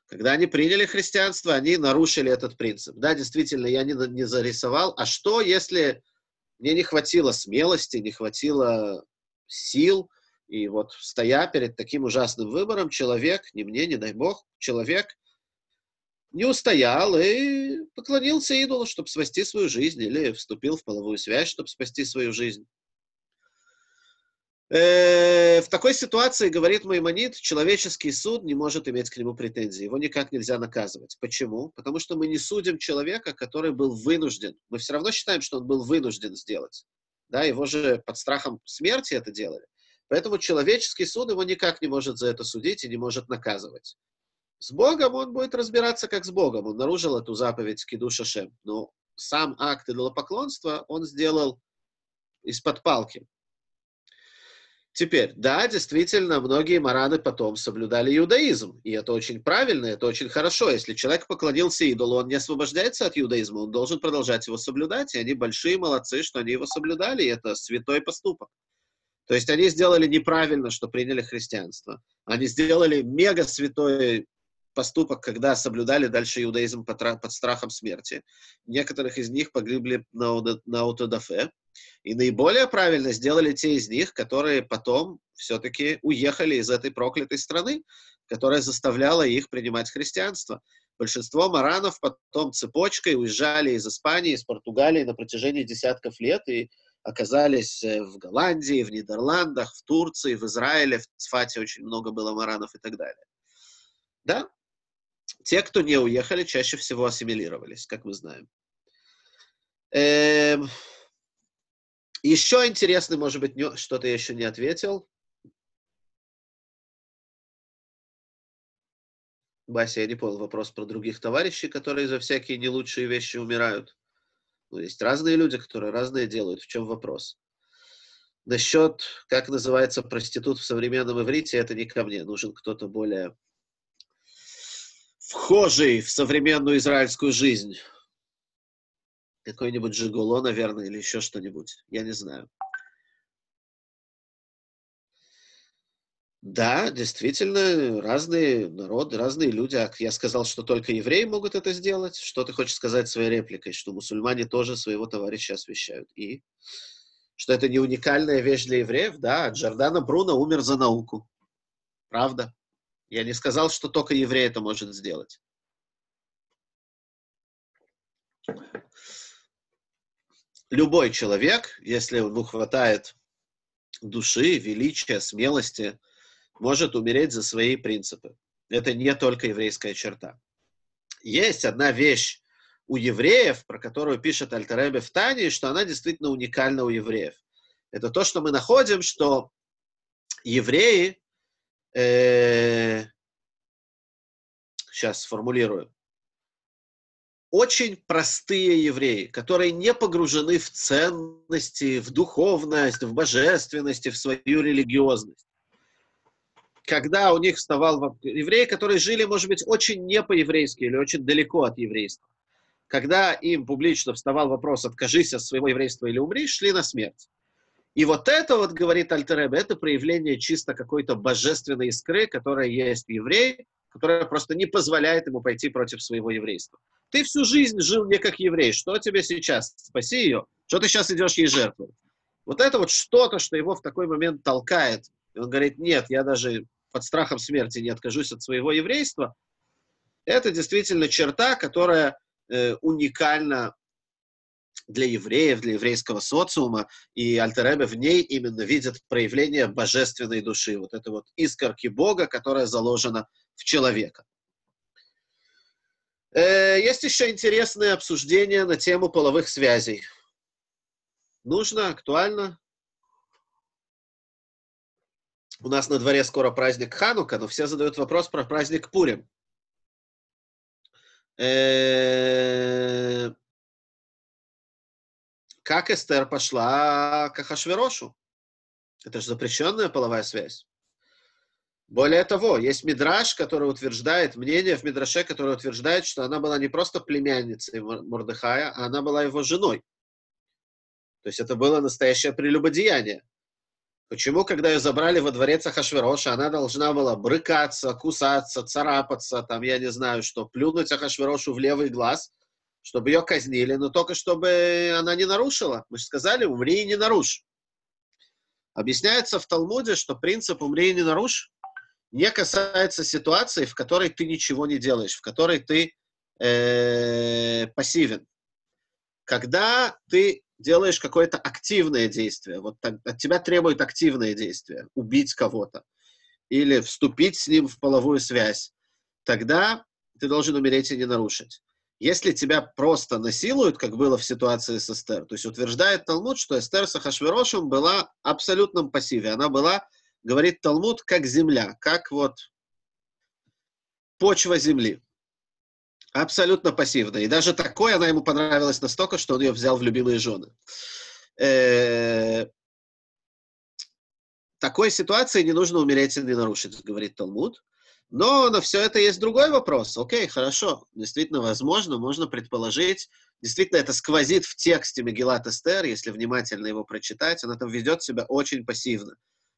Speaker 1: Когда они приняли христианство, они нарушили этот принцип. Да, действительно, я не, не зарисовал. А что, если мне не хватило смелости, не хватило сил, и вот стоя перед таким ужасным выбором, человек, не мне, не дай бог, человек не устоял и поклонился идолу, чтобы спасти свою жизнь, или вступил в половую связь, чтобы спасти свою жизнь. Э, в такой ситуации, говорит Маймонид, человеческий суд не может иметь к нему претензий. Его никак нельзя наказывать. Почему? Потому что мы не судим человека, который был вынужден. Мы все равно считаем, что он был вынужден сделать. Да, его же под страхом смерти это делали. Поэтому человеческий суд его никак не может за это судить и не может наказывать. С Богом он будет разбираться как с Богом. Он нарушил эту заповедь Кидуша Шем. Но сам акт идолопоклонства он сделал из-под палки. Теперь, да, действительно, многие мараны потом соблюдали иудаизм, и это очень правильно, это очень хорошо. Если человек поклонился идолу, он не освобождается от иудаизма, он должен продолжать его соблюдать, и они большие молодцы, что они его соблюдали, и это святой поступок. То есть они сделали неправильно, что приняли христианство. Они сделали мега святой поступок, когда соблюдали дальше иудаизм под, страхом смерти. Некоторых из них погибли на, на аутодафе. И наиболее правильно сделали те из них, которые потом все-таки уехали из этой проклятой страны, которая заставляла их принимать христианство. Большинство маранов потом цепочкой уезжали из Испании, из Португалии на протяжении десятков лет и оказались э, в Голландии, в Нидерландах, в Турции, в Израиле, в Цфате очень много было маранов и так далее. Да, те, кто не уехали, чаще всего ассимилировались, как мы знаем. Эм... Еще интересный, может быть, что-то я еще не ответил. Бася, я не понял вопрос про других товарищей, которые за всякие не лучшие вещи умирают. Ну, есть разные люди, которые разные делают. В чем вопрос? Насчет, как называется проститут в современном иврите, это не ко мне. Нужен кто-то более вхожий в современную израильскую жизнь. Какой-нибудь Жигуло, наверное, или еще что-нибудь. Я не знаю. Да, действительно, разные народы, разные люди. Я сказал, что только евреи могут это сделать. Что ты хочешь сказать своей репликой? Что мусульмане тоже своего товарища освящают. И что это не уникальная вещь для евреев? Да, Джордано Бруно умер за науку. Правда. Я не сказал, что только еврей это может сделать. Любой человек, если ему хватает души, величия, смелости, может умереть за свои принципы. Это не только еврейская черта. Есть одна вещь у евреев, про которую пишет Альтеребе в Тане, что она действительно уникальна у евреев. Это то, что мы находим, что евреи э, сейчас сформулирую, очень простые евреи, которые не погружены в ценности, в духовность, в божественность, в свою религиозность. Когда у них вставал евреи, которые жили, может быть, очень не по-еврейски или очень далеко от еврейства. Когда им публично вставал вопрос «откажись от своего еврейства или умри», шли на смерть. И вот это, вот говорит Альтеребе, это проявление чисто какой-то божественной искры, которая есть в еврее, которая просто не позволяет ему пойти против своего еврейства. Ты всю жизнь жил не как еврей, что тебе сейчас? Спаси ее. Что ты сейчас идешь ей жертвовать? Вот это вот что-то, что его в такой момент толкает. И он говорит, нет, я даже под страхом смерти не откажусь от своего еврейства. Это действительно черта, которая э, уникальна для евреев, для еврейского социума, и Альтеребе в ней именно видит проявление божественной души, вот это вот искорки Бога, которая заложена в человека. Э, есть еще интересные обсуждения на тему половых связей. Нужно, актуально. У нас на дворе скоро праздник Ханука, но все задают вопрос про праздник Пурим. Как Эстер пошла к Ахашверошу? Это же запрещенная половая связь. Более того, есть Мидраш, который утверждает, мнение в Мидраше, которое утверждает, что она была не просто племянницей Мордыхая, а она была его женой. То есть это было настоящее прелюбодеяние. Почему, когда ее забрали во дворец Ахашвероша, она должна была брыкаться, кусаться, царапаться, там, я не знаю что, плюнуть Ахашверошу в левый глаз, чтобы ее казнили, но только чтобы она не нарушила. Мы же сказали, умри и не нарушь. Объясняется в Талмуде, что принцип «умри и не нарушь» не касается ситуации, в которой ты ничего не делаешь, в которой ты э, пассивен. Когда ты делаешь какое-то активное действие, вот так, от тебя требует активное действие, убить кого-то или вступить с ним в половую связь, тогда ты должен умереть и не нарушить. Если тебя просто насилуют, как было в ситуации с Эстер, то есть утверждает Талмуд, что Эстер с Ахашверошем была абсолютном пассиве. Она была, говорит Талмуд, как земля, как вот почва земли. Абсолютно пассивная. И даже такое она ему понравилась настолько, что он ее взял в любимые жены. Э, такой ситуации не нужно умереть и не нарушить, говорит Талмуд. Но на все это есть другой вопрос. Окей, хорошо, действительно, возможно, можно предположить, действительно, это сквозит в тексте Мегилат Эстер, если внимательно его прочитать, она там ведет себя очень пассивно.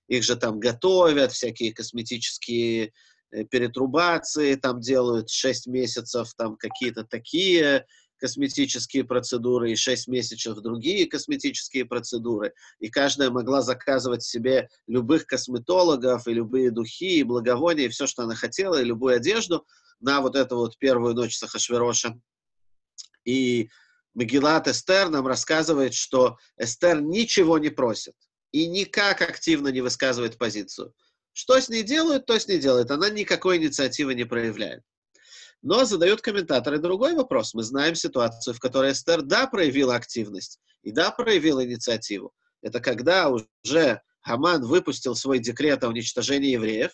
Speaker 1: Их же там готовят, всякие косметические э, перетрубации там делают, 6 месяцев там какие-то такие косметические процедуры и 6 месяцев другие косметические процедуры. И каждая могла заказывать себе любых косметологов и любые духи, и благовония, и все, что она хотела, и любую одежду на вот эту вот первую ночь Сахашвероша. И Мегилат Эстер нам рассказывает, что Эстер ничего не просит и никак активно не высказывает позицию. Что с ней делают, то с ней делает. Она никакой инициативы не проявляет. Но задают комментаторы другой вопрос. Мы знаем ситуацию, в которой Эстер, да, проявила активность и да, проявила инициативу. Это когда уже Хаман выпустил свой декрет о уничтожении евреев,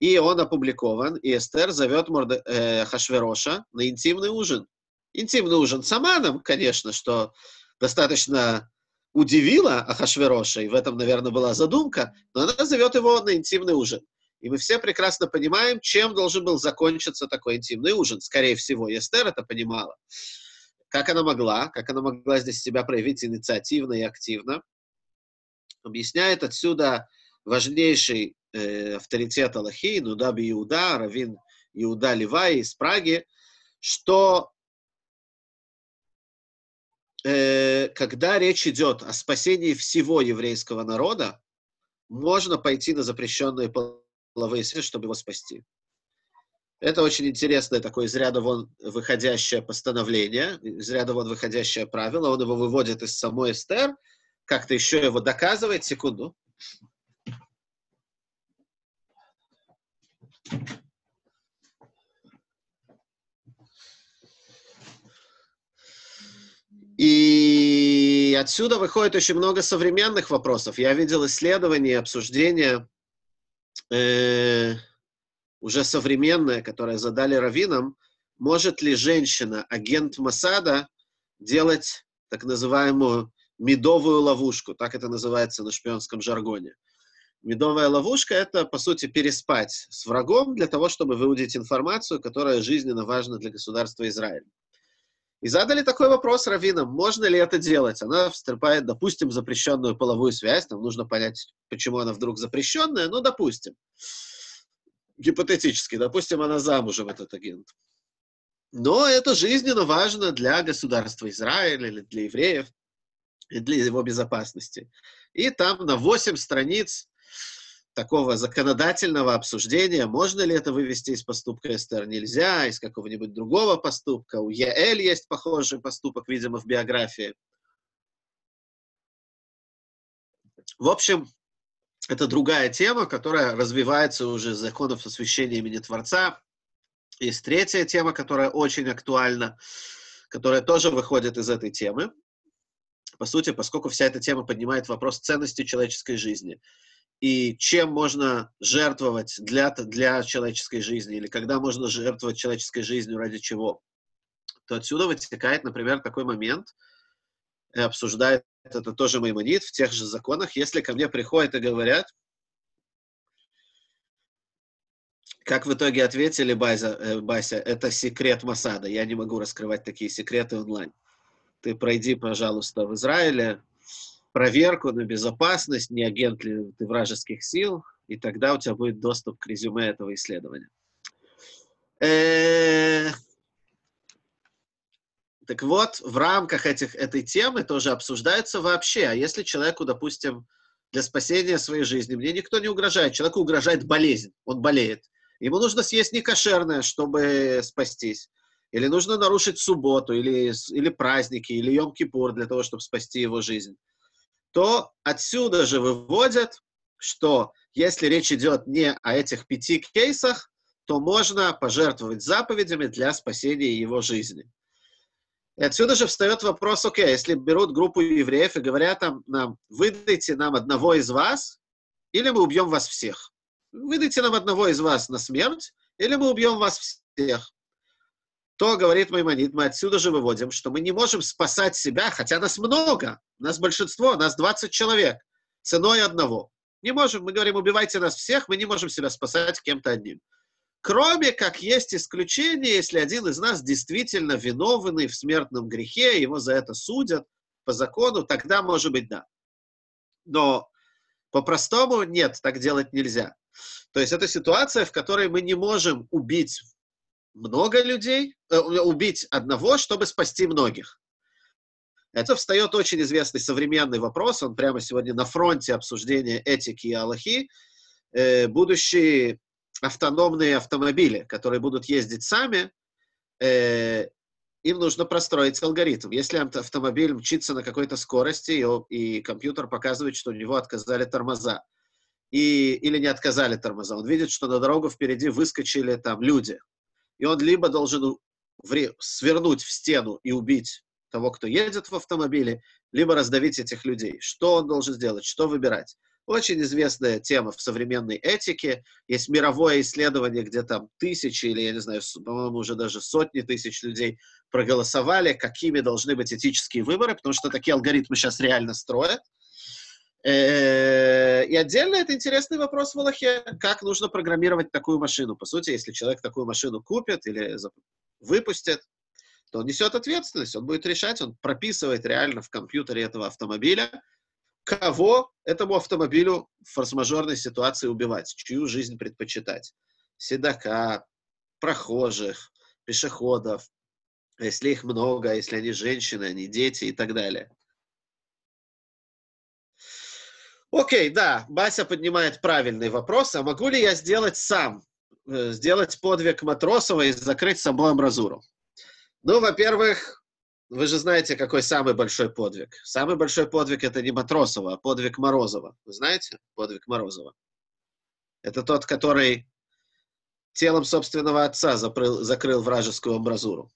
Speaker 1: и он опубликован, и Эстер зовет Морде, э, Хашвероша на интимный ужин. Интимный ужин с Аманом, конечно, что достаточно удивило Ахашвероша, и в этом, наверное, была задумка, но она зовет его на интимный ужин. И мы все прекрасно понимаем, чем должен был закончиться такой интимный ужин. Скорее всего, Эстер это понимала. Как она могла, как она могла здесь себя проявить инициативно и активно. Объясняет отсюда важнейший э, авторитет Аллахи, Нудаби Иуда, Равин Иуда Ливай из Праги, что э, когда речь идет о спасении всего еврейского народа, можно пойти на запрещенные связи, чтобы его спасти. Это очень интересное такое из ряда вон выходящее постановление, из ряда вон выходящее правило. Он его выводит из самой Эстер, как-то еще его доказывает. Секунду. И отсюда выходит очень много современных вопросов. Я видел исследования, обсуждения э, уже современное, которое задали раввинам, может ли женщина, агент Масада, делать так называемую медовую ловушку, так это называется на шпионском жаргоне. Медовая ловушка — это, по сути, переспать с врагом для того, чтобы выудить информацию, которая жизненно важна для государства Израиль. И задали такой вопрос раввинам, можно ли это делать. Она вступает, допустим, запрещенную половую связь, нам нужно понять, почему она вдруг запрещенная, ну, допустим. Гипотетически, допустим, она замужем, этот агент. Но это жизненно важно для государства Израиля или для евреев, и для его безопасности. И там на 8 страниц такого законодательного обсуждения, можно ли это вывести из поступка Эстер, нельзя, из какого-нибудь другого поступка. У Яэль есть похожий поступок, видимо, в биографии. В общем, это другая тема, которая развивается уже с законов освящения имени Творца. Есть третья тема, которая очень актуальна, которая тоже выходит из этой темы. По сути, поскольку вся эта тема поднимает вопрос ценности человеческой жизни – и чем можно жертвовать для, для человеческой жизни, или когда можно жертвовать человеческой жизнью ради чего, то отсюда вытекает, например, такой момент, обсуждает это тоже Маймонит в тех же законах, если ко мне приходят и говорят, как в итоге ответили Бася, э, Бася, это секрет Масада, я не могу раскрывать такие секреты онлайн. Ты пройди, пожалуйста, в Израиле, проверку на безопасность, не агент ли ты вражеских сил, и тогда у тебя будет доступ к резюме этого исследования. Э, так вот, в рамках этих, этой темы тоже обсуждается вообще, а если человеку, допустим, для спасения своей жизни, мне никто не угрожает, человеку угрожает болезнь, он болеет, ему нужно съесть некошерное, чтобы спастись, или нужно нарушить субботу, или, или праздники, или Йом-Кипур для того, чтобы спасти его жизнь то отсюда же выводят, что если речь идет не о этих пяти кейсах, то можно пожертвовать заповедями для спасения его жизни. И отсюда же встает вопрос, окей, если берут группу евреев и говорят там, нам, выдайте нам одного из вас, или мы убьем вас всех. Выдайте нам одного из вас на смерть, или мы убьем вас всех. То, говорит Маймонид, мы отсюда же выводим, что мы не можем спасать себя, хотя нас много, нас большинство, нас 20 человек, ценой одного. Не можем, мы говорим, убивайте нас всех, мы не можем себя спасать кем-то одним. Кроме как есть исключение, если один из нас действительно виновный в смертном грехе, его за это судят по закону, тогда, может быть, да. Но по-простому нет, так делать нельзя. То есть это ситуация, в которой мы не можем убить много людей, э, убить одного, чтобы спасти многих. Это встает очень известный современный вопрос, он прямо сегодня на фронте обсуждения этики и Аллахи. Э, будущие автономные автомобили, которые будут ездить сами, э, им нужно простроить алгоритм. Если автомобиль мчится на какой-то скорости, и, и компьютер показывает, что у него отказали тормоза, и, или не отказали тормоза, он видит, что на дорогу впереди выскочили там люди, и он либо должен свернуть в стену и убить того, кто едет в автомобиле, либо раздавить этих людей. Что он должен сделать? Что выбирать? Очень известная тема в современной этике. Есть мировое исследование, где там тысячи или, я не знаю, по-моему, уже даже сотни тысяч людей проголосовали, какими должны быть этические выборы, потому что такие алгоритмы сейчас реально строят. Э, и отдельно это интересный вопрос в Аллахе, как нужно программировать такую машину. По сути, если человек такую машину купит или выпустит, то он несет ответственность, он будет решать, он прописывает реально в компьютере этого автомобиля, кого этому автомобилю в форс-мажорной ситуации убивать, чью жизнь предпочитать. Седока, прохожих, пешеходов, если их много, если они женщины, они дети и так далее. Окей, да, Бася поднимает правильный вопрос. А могу ли я сделать сам, э, сделать подвиг Матросова и закрыть собой амбразуру? Ну, во-первых, вы же знаете, какой самый большой подвиг. Самый большой подвиг — это не Матросова, а подвиг Морозова. Вы знаете подвиг Морозова? Это тот, который телом собственного отца закрыл, закрыл вражескую амбразуру.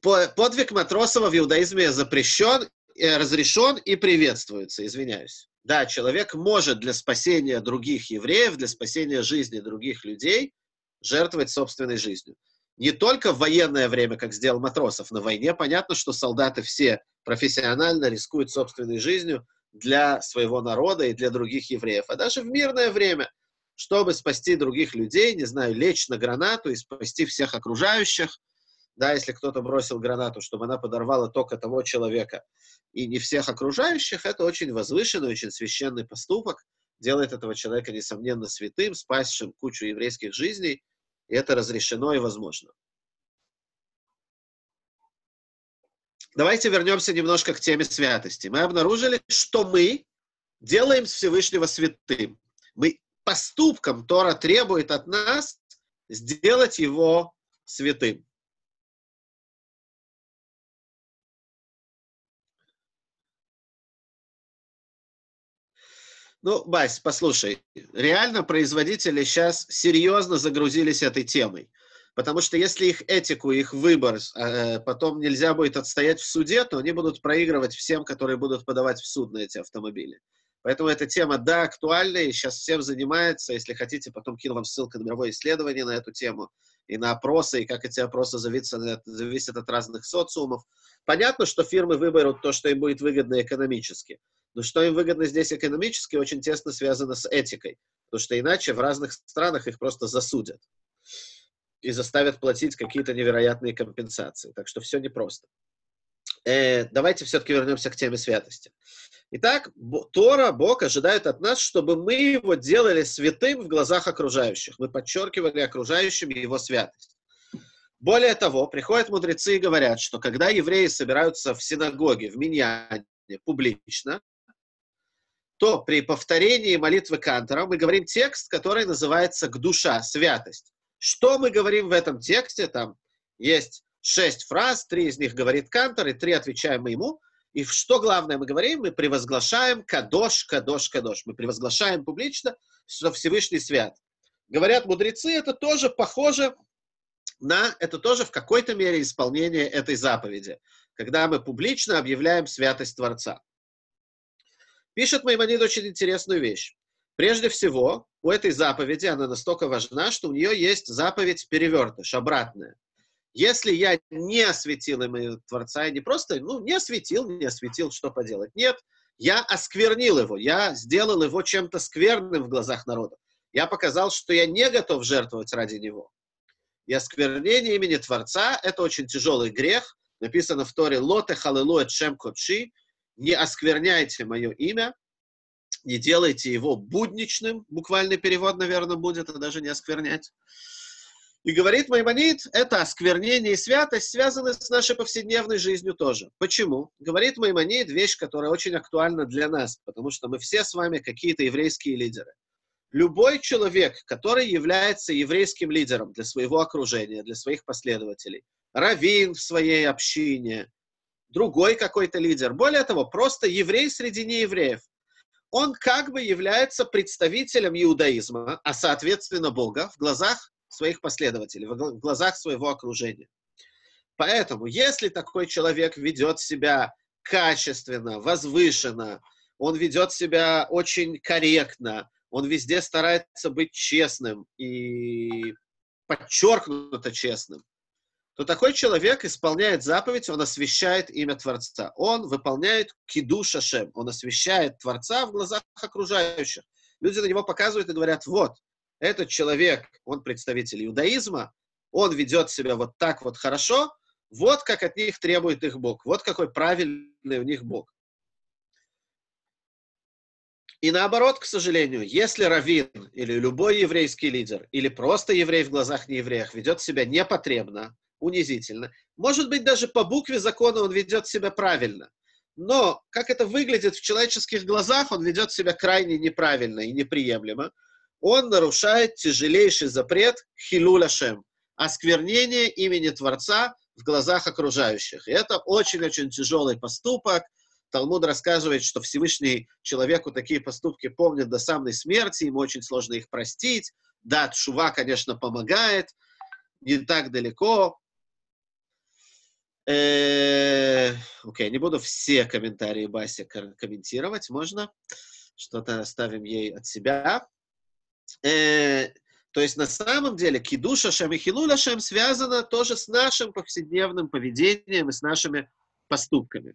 Speaker 1: Подвиг Матросова в иудаизме запрещен, разрешен и приветствуется, извиняюсь. Да, человек может для спасения других евреев, для спасения жизни других людей жертвовать собственной жизнью. Не только в военное время, как сделал Матросов, на войне понятно, что солдаты все профессионально рискуют собственной жизнью для своего народа и для других евреев, а даже в мирное время, чтобы спасти других людей, не знаю, лечь на гранату и спасти всех окружающих, да, если кто-то бросил гранату, чтобы она подорвала только того человека и не всех окружающих, это очень возвышенный, очень священный поступок, делает этого человека, несомненно, святым, спасшим кучу еврейских жизней – и это разрешено и возможно. Давайте вернемся немножко к теме святости. Мы обнаружили, что мы делаем Всевышнего святым. Мы поступком Тора требует от нас сделать его святым. Ну, Бась, послушай, реально производители сейчас серьезно загрузились этой темой. Потому что если их этику, их выбор э, потом нельзя будет отстоять в суде, то они будут проигрывать всем, которые будут подавать в суд на эти автомобили. Поэтому эта тема, да, актуальна, и сейчас всем занимается. Если хотите, потом кину вам ссылку на мировое исследование на эту тему, и на опросы, и как эти опросы зависят, зависят от разных социумов. Понятно, что фирмы выберут то, что им будет выгодно экономически. Но что им выгодно здесь экономически, очень тесно связано с этикой. Потому что иначе в разных странах их просто засудят и заставят платить какие-то невероятные компенсации. Так что все непросто. Э, давайте все-таки вернемся к теме святости. Итак, Тора, Бог ожидает от нас, чтобы мы его делали святым в глазах окружающих. Мы подчеркивали окружающим его святость. Более того, приходят мудрецы и говорят, что когда евреи собираются в синагоге, в миньяне, публично, то при повторении молитвы Кантора мы говорим текст, который называется «к душа», «святость». Что мы говорим в этом тексте? Там есть шесть фраз, три из них говорит Кантор, и три отвечаем мы ему. И что главное мы говорим? Мы превозглашаем «кадош, кадош, кадош». Мы превозглашаем публично, что Всевышний свят. Говорят мудрецы, это тоже похоже на, это тоже в какой-то мере исполнение этой заповеди, когда мы публично объявляем святость Творца. Пишет Маймонид очень интересную вещь. Прежде всего, у этой заповеди, она настолько важна, что у нее есть заповедь перевертыш, обратная. Если я не осветил имя Творца, я не просто, ну, не осветил, не осветил, что поделать. Нет, я осквернил его, я сделал его чем-то скверным в глазах народа. Я показал, что я не готов жертвовать ради него. И осквернение имени Творца – это очень тяжелый грех. Написано в Торе «Лоте халилуэт шем кодши» – «Не оскверняйте мое имя, не делайте его будничным». Буквальный перевод, наверное, будет, а даже не осквернять. И говорит Маймонид, это осквернение и святость связаны с нашей повседневной жизнью тоже. Почему? Говорит Маймонид вещь, которая очень актуальна для нас, потому что мы все с вами какие-то еврейские лидеры. Любой человек, который является еврейским лидером для своего окружения, для своих последователей, раввин в своей общине, другой какой-то лидер, более того, просто еврей среди неевреев, он как бы является представителем иудаизма, а соответственно Бога в глазах своих последователей, в глазах своего окружения. Поэтому, если такой человек ведет себя качественно, возвышенно, он ведет себя очень корректно, он везде старается быть честным и подчеркнуто честным, то такой человек исполняет заповедь, он освящает имя Творца. Он выполняет киду шашем, он освящает Творца в глазах окружающих. Люди на него показывают и говорят, вот, этот человек, он представитель иудаизма, он ведет себя вот так вот хорошо, вот как от них требует их Бог, вот какой правильный у них Бог. И наоборот, к сожалению, если раввин или любой еврейский лидер, или просто еврей в глазах неевреях ведет себя непотребно, унизительно, может быть, даже по букве закона он ведет себя правильно, но как это выглядит в человеческих глазах, он ведет себя крайне неправильно и неприемлемо, он нарушает тяжелейший запрет хилуляшем, осквернение имени Творца в глазах окружающих. И это очень-очень тяжелый поступок. Талмуд рассказывает, что Всевышний человеку такие поступки помнит до самой смерти, ему очень сложно их простить. Да, Шува, конечно, помогает, не так далеко. Э, окей, не буду все комментарии Баси комментировать, можно? Что-то оставим ей от себя. Э, то есть на самом деле кидуша шем и хилуля шем связано тоже с нашим повседневным поведением и с нашими поступками.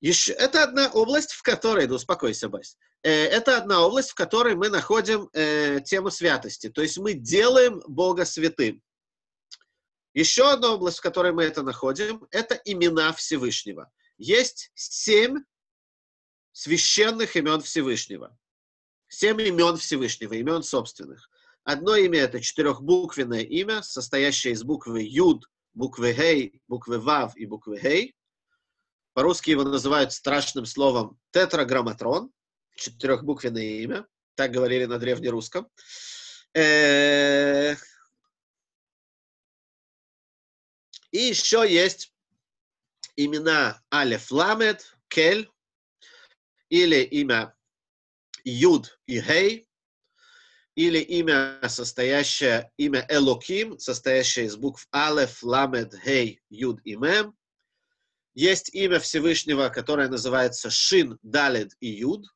Speaker 1: Еще, это одна область, в которой, да успокойся, Бась, э, это одна область, в которой мы находим э, тему святости. То есть мы делаем Бога святым. Еще одна область, в которой мы это находим, это имена Всевышнего. Есть семь священных имен Всевышнего. Семь имен Всевышнего, имен собственных. Одно имя — это четырехбуквенное имя, состоящее из буквы Юд, буквы Хей, буквы Вав и буквы Хей. По-русски его называют страшным словом тетраграмматрон, четырехбуквенное имя. Так говорили на древнерусском. И еще есть имена Алеф Ламед, Кель, или имя Юд и Хей, или имя, состоящее, имя Элоким, состоящее из букв Алеф, Ламед, Хей, Юд и Мем. Есть имя Всевышнего, которое называется Шин, Далед и Юд.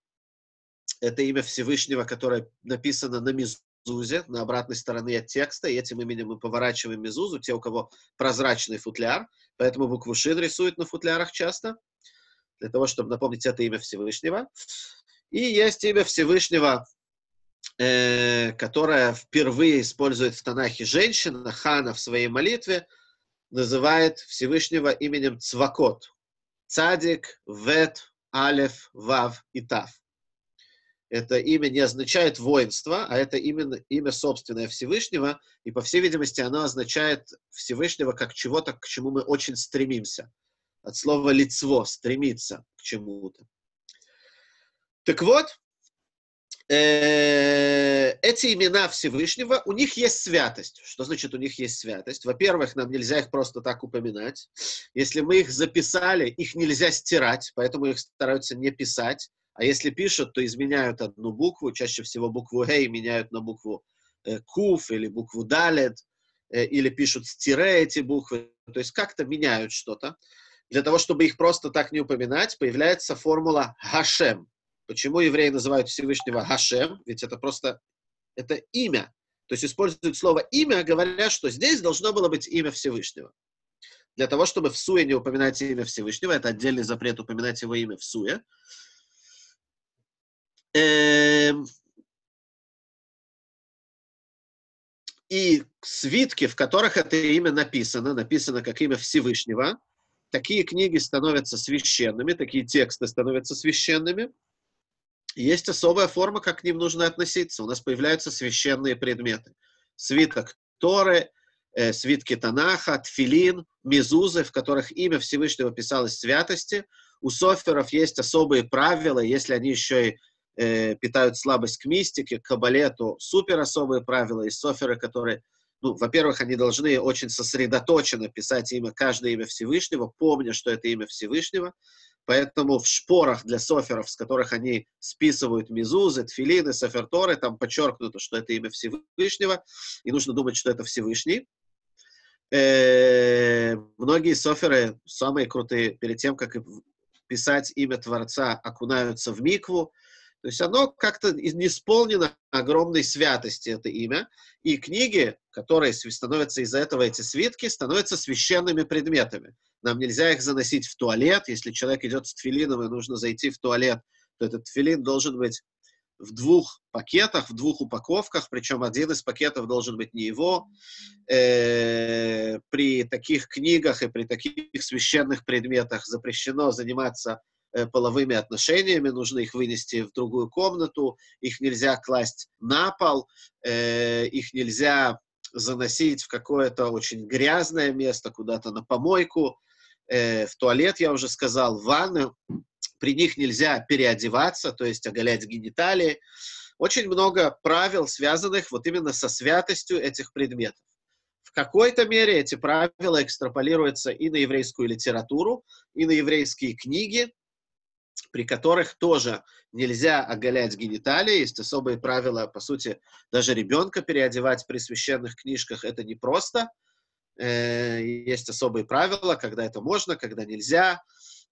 Speaker 1: Это имя Всевышнего, которое написано на мизузе, на обратной стороне от текста, и этим именем мы поворачиваем мизузу, те, у кого прозрачный футляр, поэтому букву Шин рисуют на футлярах часто, для того, чтобы напомнить это имя Всевышнего. И есть имя Всевышнего, э, которое впервые использует в Танахе женщина, Хана в своей молитве, называет Всевышнего именем Цвакот. Цадик, Вет, Алеф, Вав и Тав. Это имя не означает воинство, а это именно имя собственное Всевышнего, и, по всей видимости, оно означает Всевышнего как чего-то, к чему мы очень стремимся. От слова лицо, стремиться к чему-то. Так вот, э, эти имена Всевышнего, у них есть святость. Что значит у них есть святость? Во-первых, нам нельзя их просто так упоминать. Если мы их записали, их нельзя стирать, поэтому их стараются не писать. А если пишут, то изменяют одну букву, чаще всего букву «Хей» меняют на букву э, «Куф» или букву «Далет», э, или пишут с тире эти буквы, то есть как-то меняют что-то. Для того, чтобы их просто так не упоминать, появляется формула «Хашем», Почему евреи называют Всевышнего Хашем? Ведь это просто это имя. То есть используют слово имя, говоря, что здесь должно было быть имя Всевышнего. Для того, чтобы в Суе не упоминать имя Всевышнего, это отдельный запрет упоминать его имя в Суе. Эм... И свитки, в которых это имя написано, написано как имя Всевышнего, такие книги становятся священными, такие тексты становятся священными. Есть особая форма, как к ним нужно относиться. У нас появляются священные предметы. Свиток Торы, э, свитки Танаха, Тфилин, Мизузы, в которых имя Всевышнего писалось святости. У соферов есть особые правила, если они еще и э, питают слабость к мистике, к кабале, то супер особые правила. И соферы, которые, ну, во-первых, они должны очень сосредоточенно писать имя, каждое имя Всевышнего, помня, что это имя Всевышнего. Поэтому в шпорах для соферов, с которых они списывают мизузы, тфилины, соферторы, там подчеркнуто, что это имя Всевышнего, и нужно думать, что это Всевышний. Э, многие соферы, самые крутые, перед тем, как писать имя Творца, окунаются в микву, то есть оно как-то исполнено огромной святости, это имя. И книги, которые становятся из-за этого, эти свитки, становятся священными предметами. Нам нельзя их заносить в туалет. Если человек идет с тфилином и нужно зайти в туалет, то этот тфилин должен быть в двух пакетах, в двух упаковках, причем один из пакетов должен быть не его. Э, при таких книгах и при таких священных предметах запрещено заниматься половыми отношениями, нужно их вынести в другую комнату, их нельзя класть на пол, э, их нельзя заносить в какое-то очень грязное место, куда-то на помойку, э, в туалет, я уже сказал, в ванну. При них нельзя переодеваться, то есть оголять гениталии. Очень много правил, связанных вот именно со святостью этих предметов. В какой-то мере эти правила экстраполируются и на еврейскую литературу, и на еврейские книги, при которых тоже нельзя оголять гениталии, есть особые правила, по сути, даже ребенка переодевать при священных книжках это непросто. Э, есть особые правила, когда это можно, когда нельзя.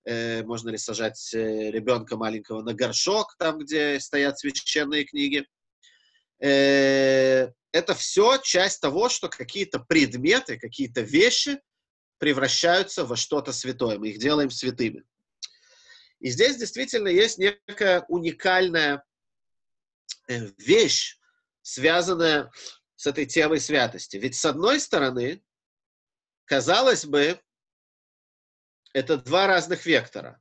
Speaker 1: Э, можно ли сажать э, ребенка маленького на горшок, там, где стоят священные книги. Это все часть того, что какие-то предметы, какие-то вещи превращаются во что-то святое. Мы их делаем святыми. И здесь действительно есть некая уникальная э, вещь, связанная с этой темой святости. Ведь с одной стороны, казалось бы, это два разных вектора.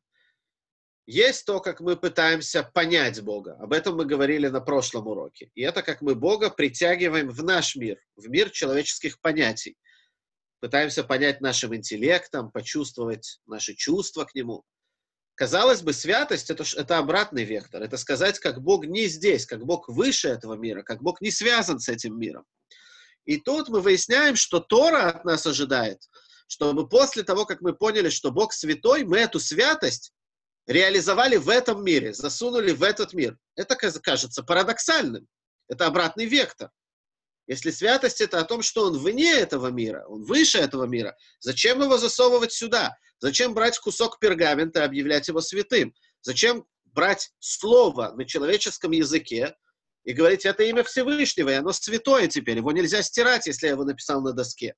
Speaker 1: Есть то, как мы пытаемся понять Бога. Об этом мы говорили на прошлом уроке. И это как мы Бога притягиваем в наш мир, в мир человеческих понятий. Пытаемся понять нашим интеллектом, почувствовать наши чувства к Нему – Казалось бы, святость это, это обратный вектор. Это сказать, как Бог не здесь, как Бог выше этого мира, как Бог не связан с этим миром. И тут мы выясняем, что Тора от нас ожидает, чтобы после того, как мы поняли, что Бог святой, мы эту святость реализовали в этом мире, засунули в этот мир. Это кажется парадоксальным. Это обратный вектор. Если святость это о том, что он вне этого мира, он выше этого мира, зачем его засовывать сюда? Зачем брать кусок пергамента и объявлять его святым? Зачем брать слово на человеческом языке и говорить, это имя Всевышнего, и оно святое теперь, его нельзя стирать, если я его написал на доске.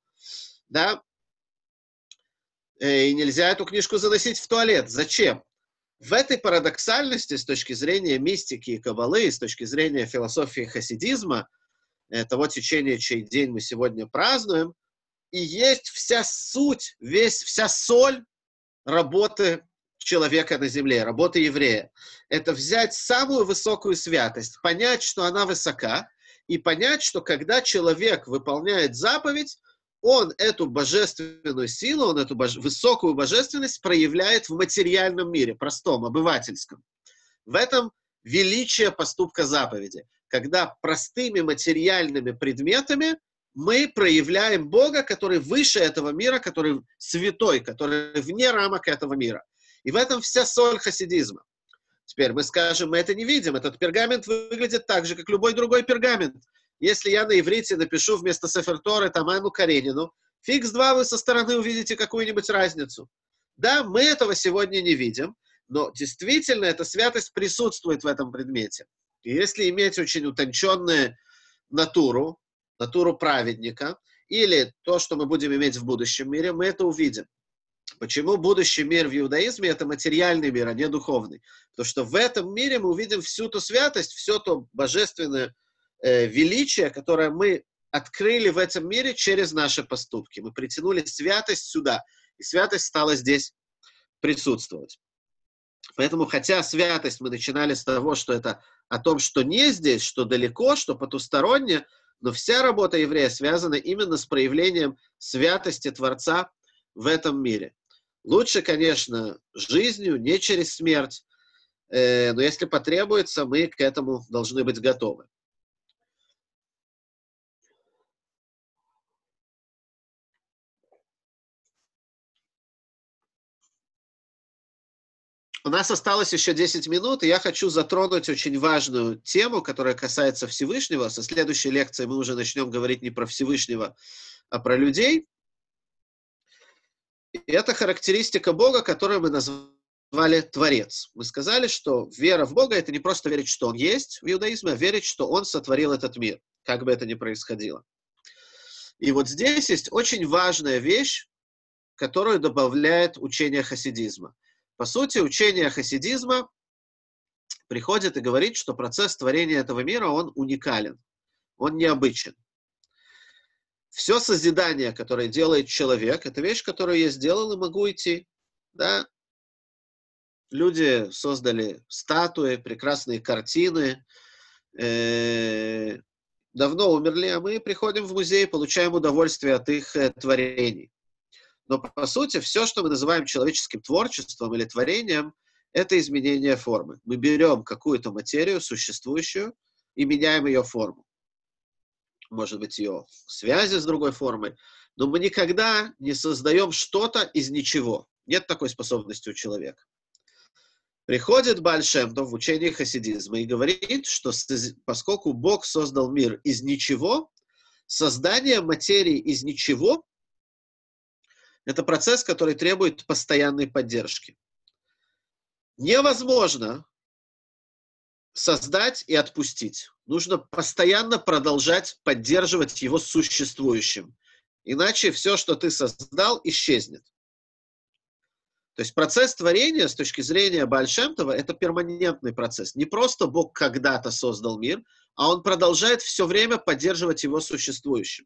Speaker 1: Да? Э, и нельзя эту книжку заносить в туалет. Зачем? В этой парадоксальности с точки зрения мистики и кабалы, с точки зрения философии хасидизма, э, того течения, чей день мы сегодня празднуем, и есть вся суть, весь, вся соль работы человека на земле, работы еврея. Это взять самую высокую святость, понять, что она высока, и понять, что когда человек выполняет заповедь, он эту божественную силу, он эту боже... высокую божественность проявляет в материальном мире, простом, обывательском. В этом величие поступка заповеди, когда простыми материальными предметами мы проявляем Бога, который выше этого мира, который святой, который вне рамок этого мира. И в этом вся соль хасидизма. Теперь мы скажем, мы это не видим. Этот пергамент выглядит так же, как любой другой пергамент. Если я на иврите напишу вместо Сеферторы Таману Каренину, фиг с два вы со стороны увидите какую-нибудь разницу. Да, мы этого сегодня не видим, Но действительно эта святость присутствует в этом предмете. И если иметь очень утонченную натуру, натуру праведника, или то, что мы будем иметь в будущем мире, мы это увидим. Почему будущий мир в иудаизме это материальный мир, а не духовный? Потому что в этом мире мы увидим всю ту святость, все то божественное э, величие, которое мы открыли в этом мире через наши поступки. Мы притянули святость сюда, и святость стала здесь присутствовать. Поэтому, хотя святость мы начинали с того, что это о том, что не здесь, что далеко, что потусторонне, но вся работа еврея связана именно с проявлением святости Творца в этом мире. Лучше, конечно, жизнью, не через смерть, э, но если потребуется, мы к этому должны быть готовы. У нас осталось еще 10 минут, и я хочу затронуть очень важную тему, которая касается Всевышнего. Со следующей лекции мы уже начнем говорить не про Всевышнего, а про людей. И это характеристика Бога, которую мы назвали Творец. Мы сказали, что вера в Бога — это не просто верить, что Он есть в иудаизме, а верить, что Он сотворил этот мир, как бы это ни происходило. И вот здесь есть очень важная вещь, которую добавляет учение хасидизма. По сути, учение хасидизма приходит и говорит, что процесс творения этого мира, он уникален, он необычен. Все созидание, которое делает человек, это вещь, которую я сделал и могу идти. Да? Люди создали статуи, прекрасные картины, э, давно умерли, а мы приходим в музей, получаем удовольствие от их э, творений. Но, по сути, все, что мы называем человеческим творчеством или творением, это изменение формы. Мы берем какую-то материю, существующую, и меняем ее форму. Может быть, ее связи с другой формой. Но мы никогда не создаем что-то из ничего. Нет такой способности у человека. Приходит Бальшемтов в учении хасидизма и говорит, что поскольку Бог создал мир из ничего, создание материи из ничего это процесс, который требует постоянной поддержки. Невозможно создать и отпустить. Нужно постоянно продолжать поддерживать его существующим. Иначе все, что ты создал, исчезнет. То есть процесс творения с точки зрения Бальшемтова это перманентный процесс. Не просто Бог когда-то создал мир, а он продолжает все время поддерживать его существующим.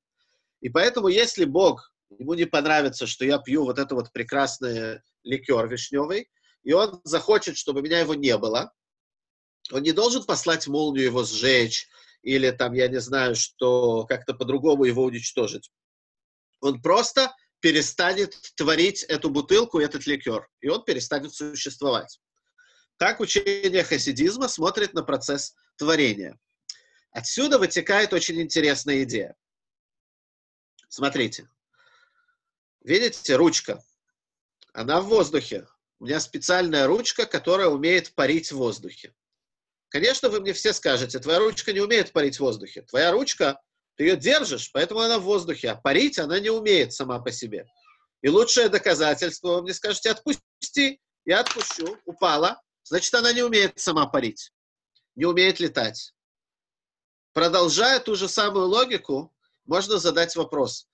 Speaker 1: И поэтому, если Бог ему не понравится, что я пью вот это вот прекрасный ликер вишневый, и он захочет, чтобы меня его не было, он не должен послать молнию его сжечь, или там, я не знаю, что как-то по-другому его уничтожить. Он просто перестанет творить эту бутылку, этот ликер, и он перестанет существовать. Так учение хасидизма смотрит на процесс творения. Отсюда вытекает очень интересная идея. Смотрите, Видите, ручка. Она в воздухе. У меня специальная ручка, которая умеет парить в воздухе. Конечно, вы мне все скажете, твоя ручка не умеет парить в воздухе. Твоя ручка, ты ее держишь, поэтому она в воздухе, а парить она не умеет сама по себе. И лучшее доказательство, вы мне скажете, отпусти, я отпущу, упала, значит, она не умеет сама парить, не умеет летать. Продолжая ту же самую логику, можно задать вопрос,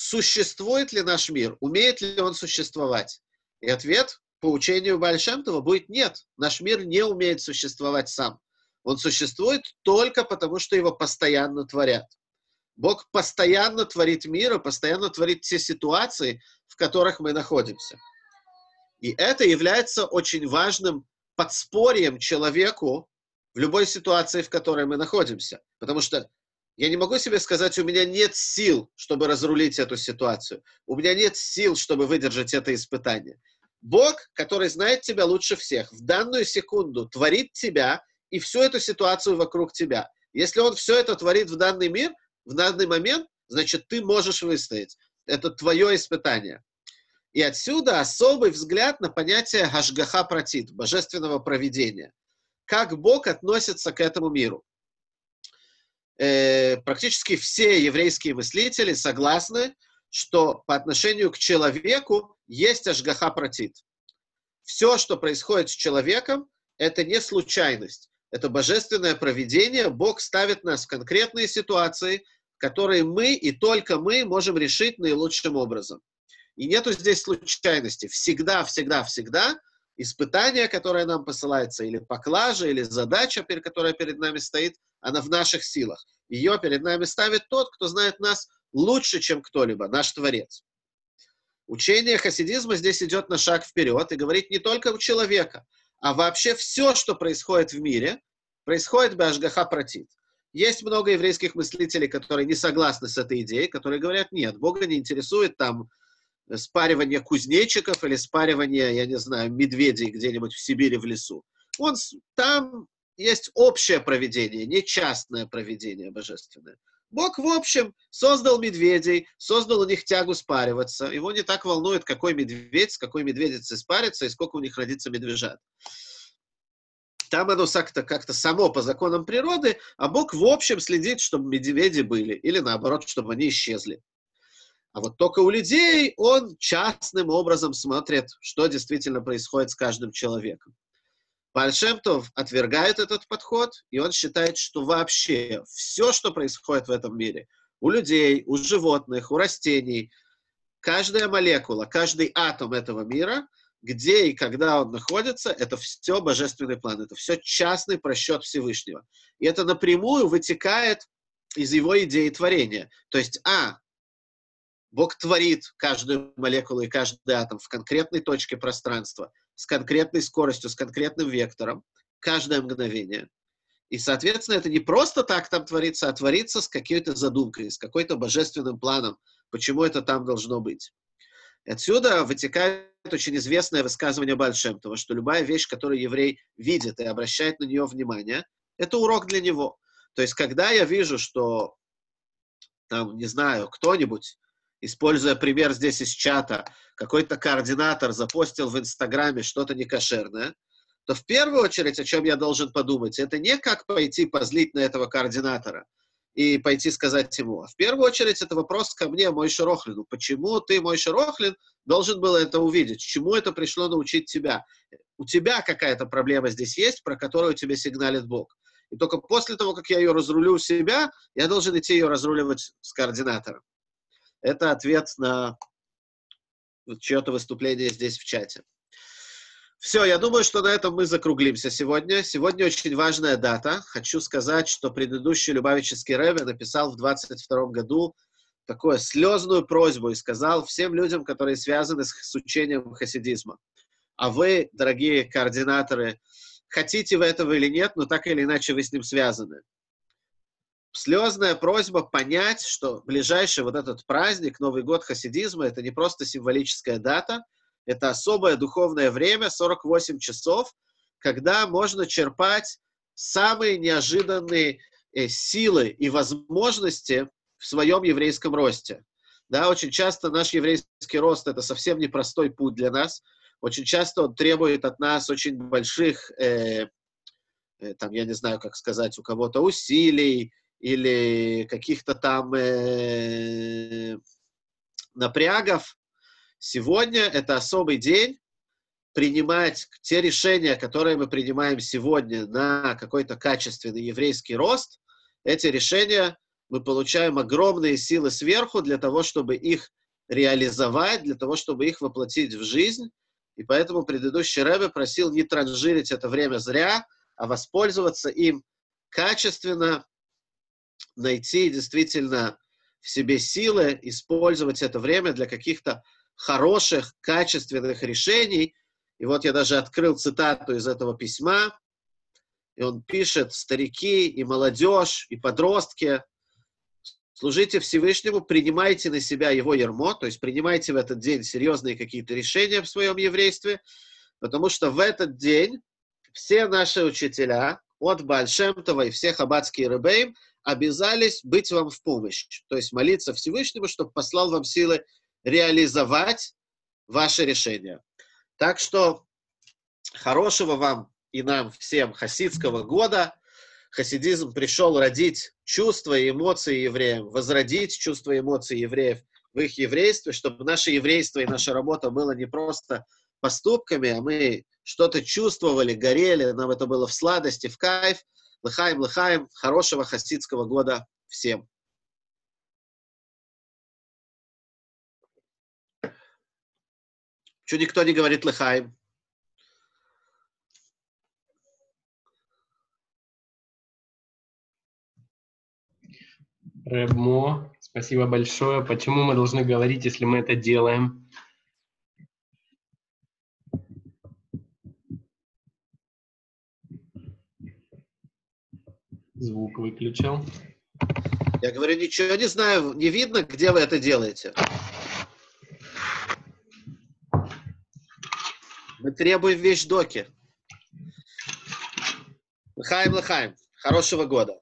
Speaker 1: существует ли наш мир, умеет ли он существовать? И ответ по учению Бальшемтова будет нет. Наш мир не умеет существовать сам. Он существует только потому, что его постоянно творят. Бог постоянно творит мир и постоянно творит те ситуации, в которых мы находимся. И это является очень важным подспорьем человеку в любой ситуации, в которой мы находимся. Потому что я не могу себе сказать, у меня нет сил, чтобы разрулить эту ситуацию. У меня нет сил, чтобы выдержать это испытание. Бог, который знает тебя лучше всех, в данную секунду творит тебя и всю эту ситуацию вокруг тебя. Если Он все это творит в данный мир, в данный момент, значит, ты можешь выстоять. Это твое испытание. И отсюда особый взгляд на понятие Хашгаха Пратит, божественного проведения. Как Бог относится к этому миру э, практически все еврейские мыслители согласны, что по отношению к человеку есть ажгаха протит. все, что происходит с человеком, это не случайность. Это божественное проведение. Бог ставит нас в конкретные ситуации, которые мы и только мы можем решить наилучшим образом. И нету здесь случайности. Всегда, всегда, всегда испытание, которое нам посылается, или поклажа, или задача, которая перед нами стоит, она в наших силах. Ее перед нами ставит тот, кто знает нас лучше, чем кто-либо, наш Творец. Учение хасидизма здесь идет на шаг вперед и говорит не только у человека, а вообще все, что происходит в мире, происходит Башгаха Пратит. Есть много еврейских мыслителей, которые не согласны с этой идеей, которые говорят, нет, Бога не интересует там спаривание кузнечиков или спаривание, я не знаю, медведей где-нибудь в Сибири в лесу. Он, там есть общее проведение, не частное проведение божественное. Бог, в общем, создал медведей, создал у них тягу спариваться. Его не так волнует, какой медведь с какой медведицей спарится и сколько у них родится медвежат. Там оно как-то как само по законам природы, а Бог, в общем, следит, чтобы медведи были, или наоборот, чтобы они исчезли. А вот только у людей он частным образом смотрит, что действительно происходит с каждым человеком. Бальшемтов отвергает этот подход, и он считает, что вообще все, что происходит в этом мире, у людей, у животных, у растений, каждая молекула, каждый атом этого мира, где и когда он находится, это все божественный план, это все частный просчет Всевышнего. И это напрямую вытекает из его идеи творения. То есть, а, Бог творит каждую молекулу и каждый атом в конкретной точке пространства, с конкретной скоростью, с конкретным вектором, каждое мгновение. И, соответственно, это не просто так там творится, а творится с какой-то задумкой, с какой-то божественным планом, почему это там должно быть. Отсюда вытекает очень известное высказывание Бальшемтова, что любая вещь, которую еврей видит и обращает на нее внимание, это урок для него. То есть, когда я вижу, что, там, не знаю, кто-нибудь используя пример здесь из чата, какой-то координатор запостил в Инстаграме что-то некошерное, то в первую очередь, о чем я должен подумать, это не как пойти позлить на этого координатора и пойти сказать ему. А в первую очередь это вопрос ко мне, мой Шерохлину. Почему ты, мой Шерохлин, должен был это увидеть? Чему это пришло научить тебя? У тебя какая-то проблема здесь есть, про которую тебе сигналит Бог. И только после того, как я ее разрулю у себя, я должен идти ее разруливать с координатором. Это ответ на чье-то выступление здесь в чате. Все, я думаю, что на этом мы закруглимся сегодня. Сегодня очень важная дата. Хочу сказать, что предыдущий Любавический Рэбе написал в 22 году такую слезную просьбу и сказал всем людям, которые связаны с, с учением хасидизма. А вы, дорогие координаторы, хотите вы этого или нет, но так или иначе вы с ним связаны слезная просьба понять, что ближайший вот этот праздник, Новый год хасидизма, это не просто символическая дата, это особое духовное время, 48 часов, когда можно черпать самые неожиданные э, силы и возможности в своем еврейском росте. Да, очень часто наш еврейский рост – это совсем непростой путь для нас. Очень часто он требует от нас очень больших, э, э, там, я не знаю, как сказать, у кого-то усилий, или каких-то там э, напрягов. Сегодня это особый день принимать те решения, которые мы принимаем сегодня на какой-то качественный еврейский рост. Эти решения мы получаем огромные силы сверху для того, чтобы их реализовать, для того, чтобы их воплотить в жизнь. И поэтому предыдущий Рэбе просил не транжирить это время зря, а воспользоваться им качественно, найти действительно в себе силы, использовать это время для каких-то хороших, качественных решений. И вот я даже открыл цитату из этого письма, и он пишет, старики и молодежь, и подростки, служите Всевышнему, принимайте на себя его ермо, то есть принимайте в этот день серьезные какие-то решения в своем еврействе, потому что в этот день все наши учителя, от Бальшемтова и всех аббатские рыбейм, обязались быть вам в помощь. То есть молиться Всевышнему, чтобы послал вам силы реализовать ваше решение. Так что хорошего вам и нам всем хасидского года. Хасидизм пришел родить чувства и эмоции евреям, возродить чувства и эмоции евреев в их еврействе, чтобы наше еврейство и наша работа было не просто поступками, а мы что-то чувствовали, горели, нам это было в сладости, в кайф. Лыхаем, лыхаем, хорошего хасидского года всем. Что никто не говорит лыхаем?
Speaker 2: Рэбмо, спасибо большое. Почему мы должны говорить, если мы это делаем? Звук выключил.
Speaker 1: Я говорю, ничего не знаю, не видно, где вы это делаете. Мы требуем вещдоки. Лыхаем, лыхаем. Хорошего года.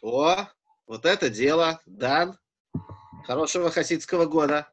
Speaker 1: О, вот это дело, Дан. Хорошего хасидского года.